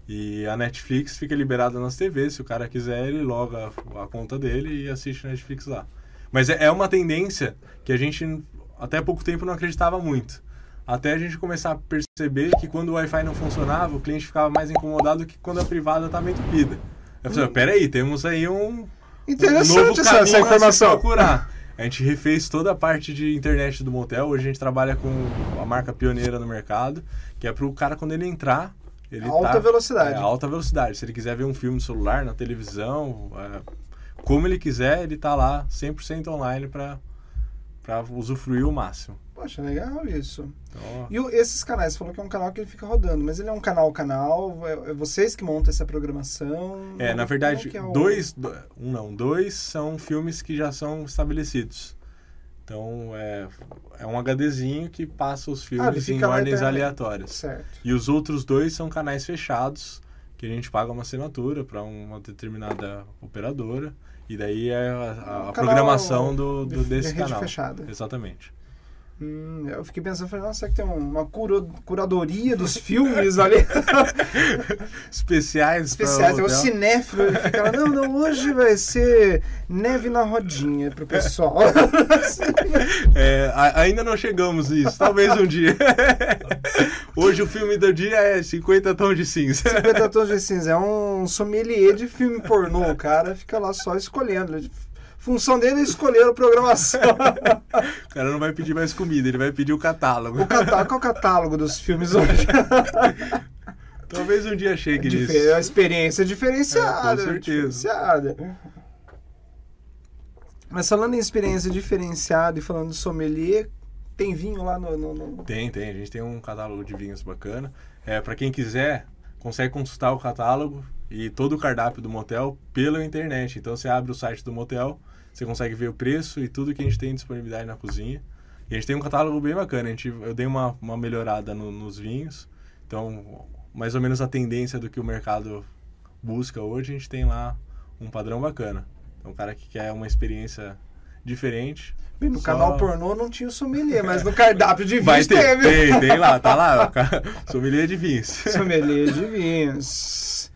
E a Netflix fica liberada nas TVs, se o cara quiser, ele loga a conta dele e assiste Netflix lá. Mas é é uma tendência que a gente até pouco tempo não acreditava muito. Até a gente começar a perceber que quando o Wi-Fi não funcionava, o cliente ficava mais incomodado que quando a privada estava entupida. Eu falei, peraí, temos aí um, um Interessante novo essa, essa a informação. procurar. A gente refez toda a parte de internet do motel. Hoje a gente trabalha com a marca pioneira no mercado, que é para o cara quando ele entrar, ele Alta tá- velocidade. É, alta velocidade. Se ele quiser ver um filme no celular, na televisão, é, como ele quiser, ele tá lá 100% online para para usufruir o máximo. Poxa, legal isso. Então, E o- esses canais, você falou que é um canal que ele fica rodando, mas ele é um canal canal, é, é vocês que montam essa programação? É, na verdade, é o- dois, do- um não, dois são filmes que já são estabelecidos. Então, é, é um HDzinho que passa os Ah, filmes ele em ordens aleatórias. Certo. E os outros dois são canais fechados, que a gente paga uma assinatura para uma determinada operadora. E daí é a, a- Um canal programação do, do- de- desse de rede canal. fechada. Exatamente. Hum, eu fiquei pensando, falei, nossa, será que tem um- uma curo- curadoria dos filmes ali? Especiais. Especiais, é o cinéfilo, ele fica lá, não, não, hoje vai ser neve na rodinha pro pessoal. É, ainda não chegamos nisso, talvez um dia. Hoje o filme do dia é 50 tons de cinza. 50 tons de cinza, é um sommelier de filme pornô, o cara fica lá só escolhendo. Função dele é escolher a programação. O cara não vai pedir mais comida, ele vai pedir o catálogo. O catálogo, qual é o catálogo dos filmes hoje? Talvez um dia chegue nisso. Difer- a experiência diferenciada. É, com certeza. diferenciada. Mas falando em experiência diferenciada e falando de sommelier, tem vinho lá no. no- no- Tem, tem. A gente tem um catálogo de vinhos bacana. É, para quem quiser, consegue consultar o catálogo e todo o cardápio do motel pela internet. Então você abre o site do motel, você consegue ver o preço e tudo que a gente tem disponibilidade na cozinha. E a gente tem um catálogo bem bacana. A gente, eu dei uma, uma melhorada no- nos vinhos. Então, mais ou menos a tendência do que o mercado busca hoje, a gente tem lá um padrão bacana. Então, o cara que quer uma experiência diferente, Bem, no Só- canal pornô não tinha o sommelier, mas no cardápio de Vai vinhos ter, teve. tem, tem lá, tá lá, sommelier de vinhos. Sommelier de vinhos.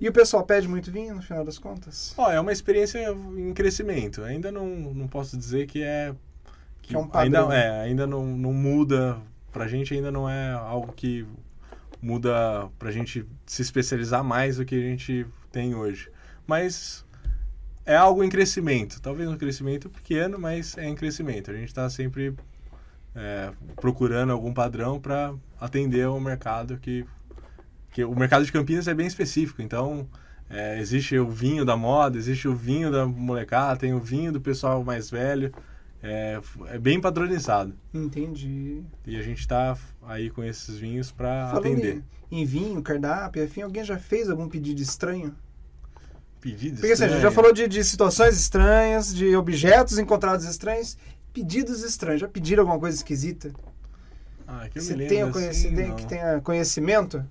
E o pessoal pede muito vinho no final das contas? Ó, é uma experiência em crescimento. Ainda não, não posso dizer que é. Que é um padrão. Ainda, é, ainda não, não muda. Pra gente ainda não é algo que muda pra gente se especializar mais do que a gente tem hoje. Mas é algo em crescimento. Talvez um crescimento pequeno, mas é em crescimento. A gente está sempre é, procurando algum padrão para atender ao mercado que, que o mercado de Campinas é bem específico. Então é, existe o vinho da moda, existe o vinho da molecada, tem o vinho do pessoal mais velho. É, é bem padronizado. Entendi. E a gente está aí com esses vinhos para atender. em, em vinho, cardápio, enfim, alguém já fez algum pedido estranho? Pedidos Porque assim, a gente já falou de, de situações estranhas, de objetos encontrados estranhos, pedidos estranhos. Já pediram alguma coisa esquisita? Ah, que eu Você me conheci- assim, tem- não. que tenha conhecimento?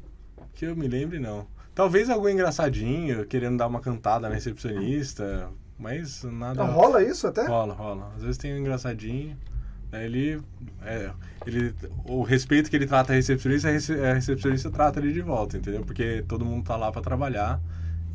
Que eu me lembre, não. Talvez algum engraçadinho, querendo dar uma cantada na recepcionista, mas nada... Não, rola isso até? Rola, rola. Às vezes tem um engraçadinho, ele... É, ele o respeito que ele trata a recepcionista, a rece- a recepcionista trata ele de volta, entendeu? Porque todo mundo tá lá para trabalhar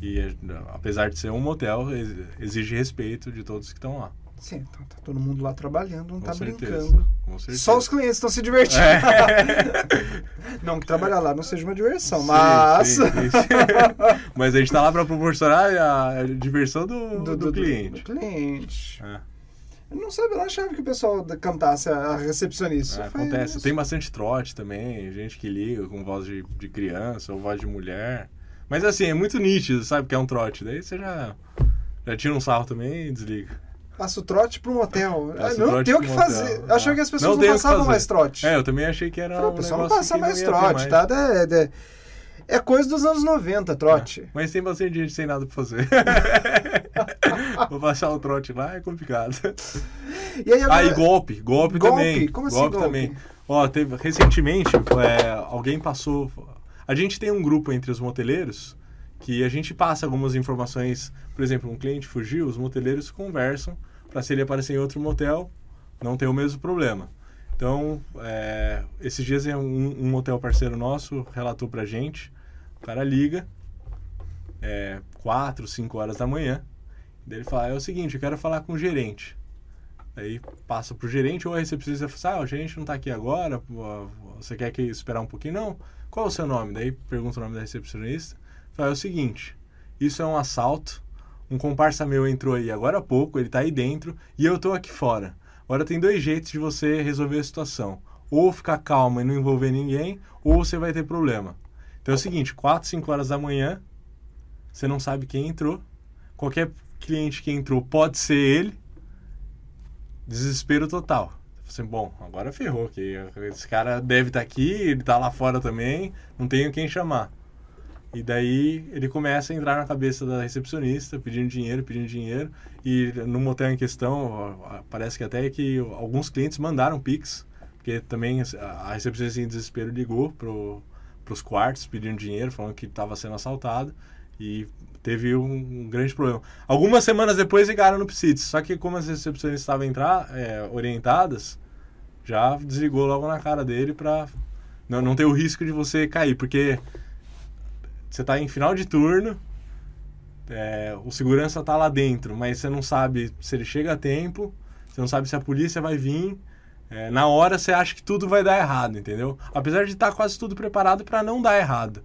e, é, apesar de ser um motel, ex- exige respeito de todos que estão lá. Sim, então tá todo mundo lá trabalhando, não Com tá certeza. brincando. Com certeza. Só os clientes estão se divertindo. É. Não que trabalhar lá não seja uma diversão, Sim, mas. sim, sim. Mas a gente tá lá para proporcionar a, diversão do, do, cliente. do cliente. É. Eu não sabia, eu não achava que o pessoal cantasse a recepcionista. É, acontece. Tem bastante trote também, gente que liga com voz de, de criança ou voz de mulher. Mas assim, é muito nítido, sabe, que é um trote. Daí você já, já tira um sarro também e desliga. Passa o trote para um hotel. Passa Ah, não tem o que fazer. hotel. Ah. que as pessoas Não não, passavam mais trote. É, eu também achei que era Falei, um o pessoal não negócio passa mais ter trote, mais. tá? É, é, é coisa dos anos 90, trote. Mas tem bastante gente sem nada pra fazer. Vou passar o trote lá é complicado. E aí agora... Ah, e golpe. Golpe, Golpe? também. Como assim golpe, golpe? também. Ó, teve, recentemente, é, alguém passou... A gente tem um grupo entre os moteleiros que a gente passa algumas informações. Por exemplo, um cliente fugiu, os moteleiros conversam para se ele aparecer em outro motel, não ter o mesmo problema. Então, é, esses dias um, um motel parceiro nosso relatou pra gente, o cara liga, é, 4, 5 horas da manhã, daí ele fala, é o seguinte, eu quero falar com o gerente. Aí passa pro gerente ou a recepcionista fala, ah, o gerente não tá aqui agora, você quer que esperar um pouquinho? Não. Qual é o seu nome? Daí pergunta o nome da recepcionista. Fala, é o seguinte, isso é um assalto, um comparsa meu entrou aí agora há pouco, ele tá aí dentro e eu tô aqui fora. Agora tem dois jeitos de você resolver a situação. Ou ficar calma e não envolver ninguém, ou você vai ter problema. Então é o seguinte, 4, 5 horas da manhã, você não sabe quem entrou. Qualquer cliente que entrou pode ser ele. Desespero total. Assim, bom, agora ferrou, que esse cara deve estar aqui, ele está lá fora também, não tenho quem chamar. E daí ele começa a entrar na cabeça da recepcionista, pedindo dinheiro, pedindo dinheiro. E no motel em questão, parece que até que alguns clientes mandaram Pix, porque também a recepcionista em desespero ligou pro, pros quartos pedindo dinheiro, falando que estava sendo assaltado. E teve um, um, grande problema. Algumas semanas depois ligaram no Psites, só que como as recepções estavam entrar, é, orientadas, já desligou logo na cara dele para não, não ter o risco de você cair, porque você está em final de turno, é, o segurança está lá dentro, mas você não sabe se ele chega a tempo, você não sabe se a polícia vai vir. É, na hora você acha que tudo vai dar errado, entendeu? Apesar de estar tá quase tudo preparado para não dar errado.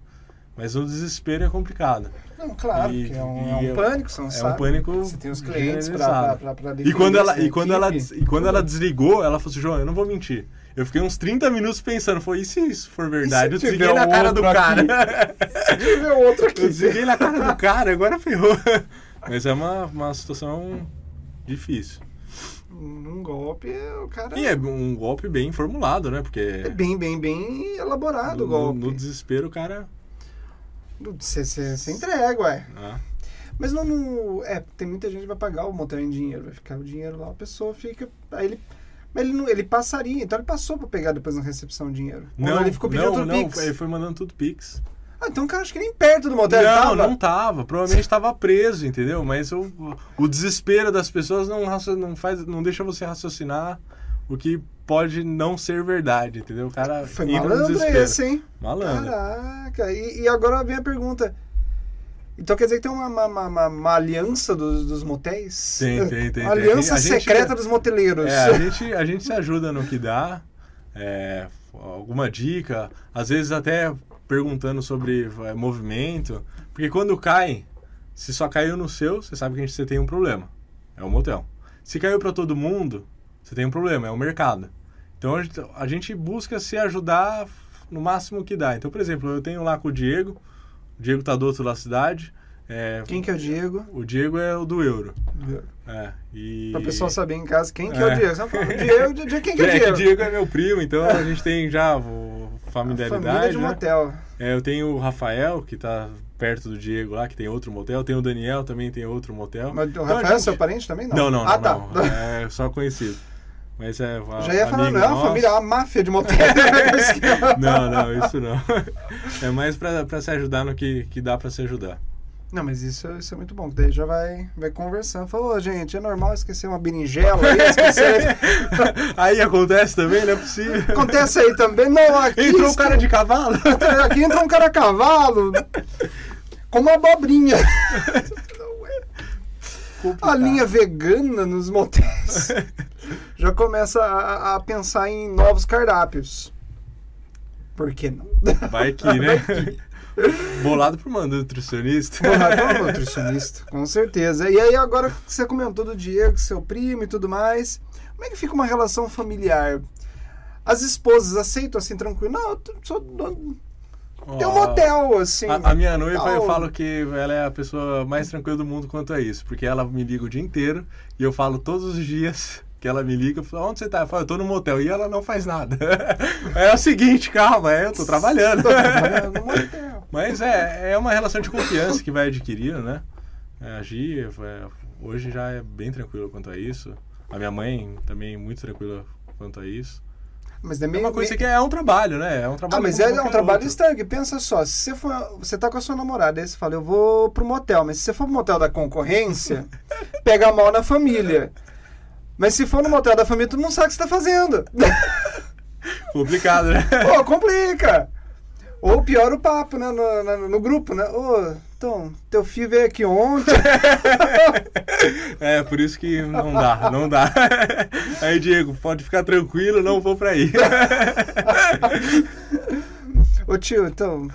Mas o desespero é complicado. Não, claro, E- é um, é um pânico, você não É sabe. um pânico Você tem os clientes para E quando ela e quando ela e quando ela desligou, ela falou assim, João, eu não vou mentir. Eu fiquei uns 30 minutos pensando, foi e se isso for verdade? Eu desliguei na cara do cara. Se tiver outro aqui. eu desliguei na cara do cara, agora ferrou. Mas é uma, uma situação difícil. Um golpe, o cara E é um golpe bem formulado, né? Porque é bem, bem, bem elaborado no, o golpe. no desespero o cara. Você entrega, ué. ah, Mas não, não- É, tem muita gente que vai pagar o motel em dinheiro, vai ficar o dinheiro lá, a pessoa fica. Aí ele. Mas ele, não, ele passaria, então ele passou pra pegar depois na recepção o dinheiro. Ou não, ele ficou pedindo não, tudo não, Pix. ele foi mandando tudo Pix. Ah, então o cara acho que nem perto do motel não, tava. não tava. Provavelmente estava preso, entendeu? Mas o, o desespero das pessoas não, não, faz, não deixa você raciocinar o que pode não ser verdade, entendeu? O cara Foi entra no malandro desespero. esse, hein? Malandro. Caraca, e, e agora vem a pergunta. Então quer dizer que tem uma, uma, uma- uma- aliança dos, dos motéis? Tem, tem, tem, Uma tem. aliança A gente- secreta dos moteleiros. É, a gente, a gente se ajuda no que dá. é, alguma dica, às vezes até perguntando sobre é, movimento. Porque quando cai, se só caiu no seu, você sabe que a gente, você tem um problema. É o motel. Se caiu para todo mundo, você tem um problema, é o mercado. Então a gente, a gente busca se ajudar no máximo que dá. Então, por exemplo, eu tenho lá com o Diego, o Diego tá do outro lado da cidade. é, Quem que é o Diego? O Diego é o do euro. É, e... Pra pessoa saber em casa quem que é, É. o Diego. Você fala, Diego, Diego, quem que é o É, Diego? o Diego é meu primo, então a gente tem já familiaridade. Família de né? motel. É, eu tenho o Rafael, que tá perto do Diego lá, que tem outro motel. Tem o Daniel, também tem outro motel. Mas o Então, Rafael a é gente- seu parente também? Não. Não, não, não. Ah, tá. não. É só conhecido. Mas é. a- Já ia falar, não é uma nosso. família, é uma máfia de motel. Não, não, isso não. É mais pra, pra se ajudar no que, que dá pra se ajudar. Não, mas isso, isso é muito bom, daí já vai, vai conversando. Falou, "Ô, gente, é normal esquecer uma berinjela aí, esquecer... Aí acontece também, não é possível. Acontece aí também. Não, aqui... Entrou um cara de cavalo. Aqui entra um cara a cavalo, com uma abobrinha. A linha vegana nos motéis já começa a, a pensar em novos cardápios. Por que não? Vai que, né? Vai que. Bolado por uma nutricionista. Bolado por uma nutricionista, com certeza. E aí, agora que você comentou do Diego, seu primo e tudo mais, como é que fica uma relação familiar? As esposas aceitam assim, tranquilo? Não, eu sou dono. Tem um motel, assim. A, a minha noiva, tal. eu falo que ela é a pessoa mais tranquila do mundo quanto a isso. Porque ela me liga o dia inteiro e eu falo todos os dias que ela me liga, falo, onde você tá? Eu falo, eu tô no motel. E ela não faz nada. é o seguinte, calma, é, eu tô trabalhando. tô trabalhando no motel. Mas é, é uma relação de confiança que vai adquirindo, né? É, a Gia, é, hoje já é bem tranquila quanto a isso. A minha mãe também muito tranquila quanto a isso. Mas é, meio, é uma coisa meio... que é um trabalho, né? É um trabalho. Ah, mas é, um trabalho estranho. Pensa só, se você for, você tá com a sua namorada, aí você fala, eu vou pro motel, mas se você for pro motel da concorrência, pega mal na família. Mas se for no motel da família, tu não sabe o que você tá fazendo. Complicado, né? Pô, complica. Ou pior o papo, né? No, no, no grupo, né? Ô, então, teu filho veio aqui ontem. é, por isso que não dá, não dá. Aí, Diego, pode ficar tranquilo, não vou pra aí. Ô tio, então.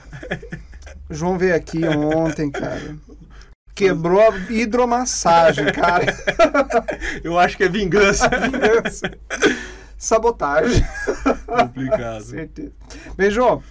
O João veio aqui ontem, cara. Quebrou a hidromassagem, cara. Eu acho que é vingança. vingança. Sabotagem. Complicado. Certeza. Bem, João,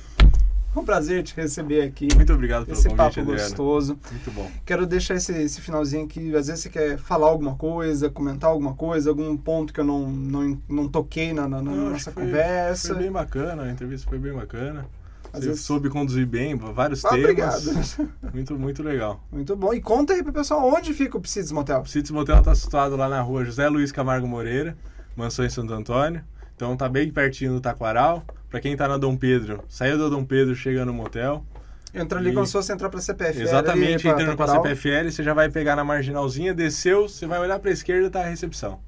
é um prazer te receber aqui. Muito obrigado pelo esse convite, papo gostoso. Muito bom. Quero deixar esse, esse finalzinho aqui. Às vezes você quer falar alguma coisa, comentar alguma coisa, algum ponto que eu não, não, não toquei na, na, na não, nossa foi, conversa. Foi bem bacana, a entrevista foi bem bacana. Às Você vezes... soube conduzir bem vários ah, temas. Obrigado. Muito, muito legal. Muito bom. E conta aí pro pessoal onde fica o Psites Motel. O Psites Motel está situado lá na rua José Luiz Camargo Moreira, Mansão em Santo Antônio. Então tá bem pertinho do Taquaral. Para quem tá na Dom Pedro, saiu da Dom Pedro, chega no motel. Entra ali e... como se fosse entrar para CPFL. Exatamente, entrando para CPFL, você já vai pegar na marginalzinha, desceu, você vai olhar para a esquerda, tá a recepção.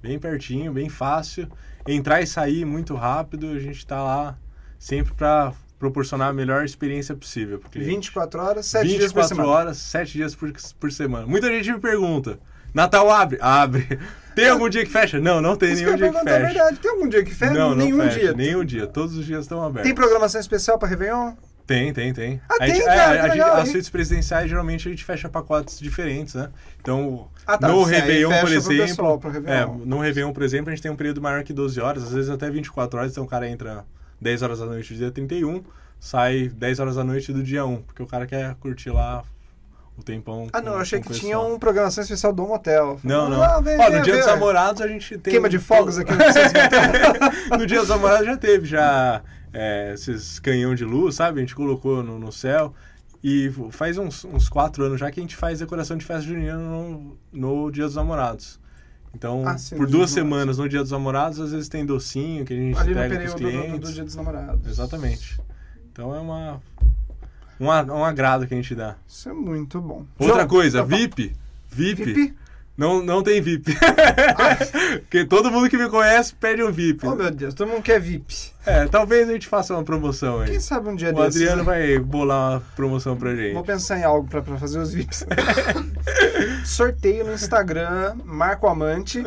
Bem pertinho, bem fácil. Entrar e sair muito rápido, a gente tá lá sempre para proporcionar a melhor experiência possível. 24 horas, 7 dias por semana. 24 horas, 7 dias por, por semana. Muita gente me pergunta, Natal abre? Abre. Tem algum dia que fecha? Não, não tem Isso nenhum dia que fecha. É verdade. Tem algum dia que fecha? Não, nenhum não fecha, dia. Nenhum dia. Todos os dias estão abertos. Tem programação especial para Réveillon? Tem, tem, tem. Ah, a tem, gente, cara, é, a, gente, as suítes presidenciais, geralmente, a gente fecha pacotes diferentes, né? Então, ah, tá, no Réveillon, por exemplo... Pessoal, é, no Réveillon, por exemplo, a gente tem um período maior que 12 horas, às vezes até 24 horas, então o cara entra 10 horas da noite do dia 31, sai 10 horas da noite do dia 1, porque o cara quer curtir lá o tempão. Ah, não, eu achei que tinha uma programação especial do motel. Não, não. Ah, vem, Ó, no Dia dos Namorados a gente tem. Queima de fogos aqui no No Dia dos Namorados já teve já é, esses canhão de luz, sabe? A gente colocou no, no céu. E faz uns, uns quatro anos já que a gente faz decoração de festa junina no, no Dia dos Namorados. Então, ah, sim, por duas semanas no Dia dos Namorados, às vezes tem docinho que a gente Ali pega com os clientes. Do, do, do Dia dos Namorados. Exatamente. Então é uma um, um agrado que a gente dá. Isso é muito bom. Outra João, coisa, VIP. VIP. VIP? Não, não tem VIP. Porque todo mundo que me conhece pede um VIP. Oh, meu Deus, todo mundo quer VIP. É, talvez a gente faça uma promoção aí. Quem sabe um dia o desses. O Adriano né? vai bolar uma promoção pra gente. Vou pensar em algo pra, pra fazer os VIPs. Sorteio no Instagram, Marco Amante.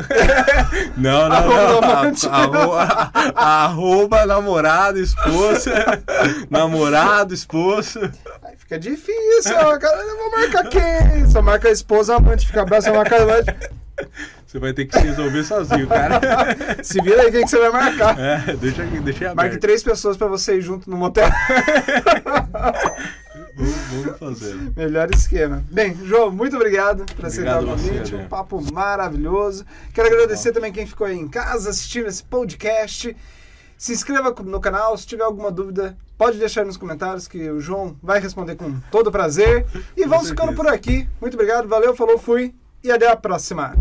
Não, não, arroba não. Amante. Arroba, arroba namorado, esposa. namorado, esposa. Aí fica difícil, cara. Eu vou marcar quem? Só marca a esposa, amante. Fica abraço, marca amante. Você vai ter que se resolver sozinho, cara. se vira aí quem que você vai marcar. É, deixa, deixa aberto. Marque três pessoas pra você ir junto no motel. Vamos fazer. Melhor esquema. Bem, João, muito obrigado por aceitar o convite. Um papo maravilhoso. Quero agradecer também quem ficou aí em casa assistindo esse podcast. Se inscreva no canal, se tiver alguma dúvida, pode deixar nos comentários que o João vai responder com todo prazer. E vamos ficando por aqui. Muito obrigado, valeu, falou, fui e até a próxima.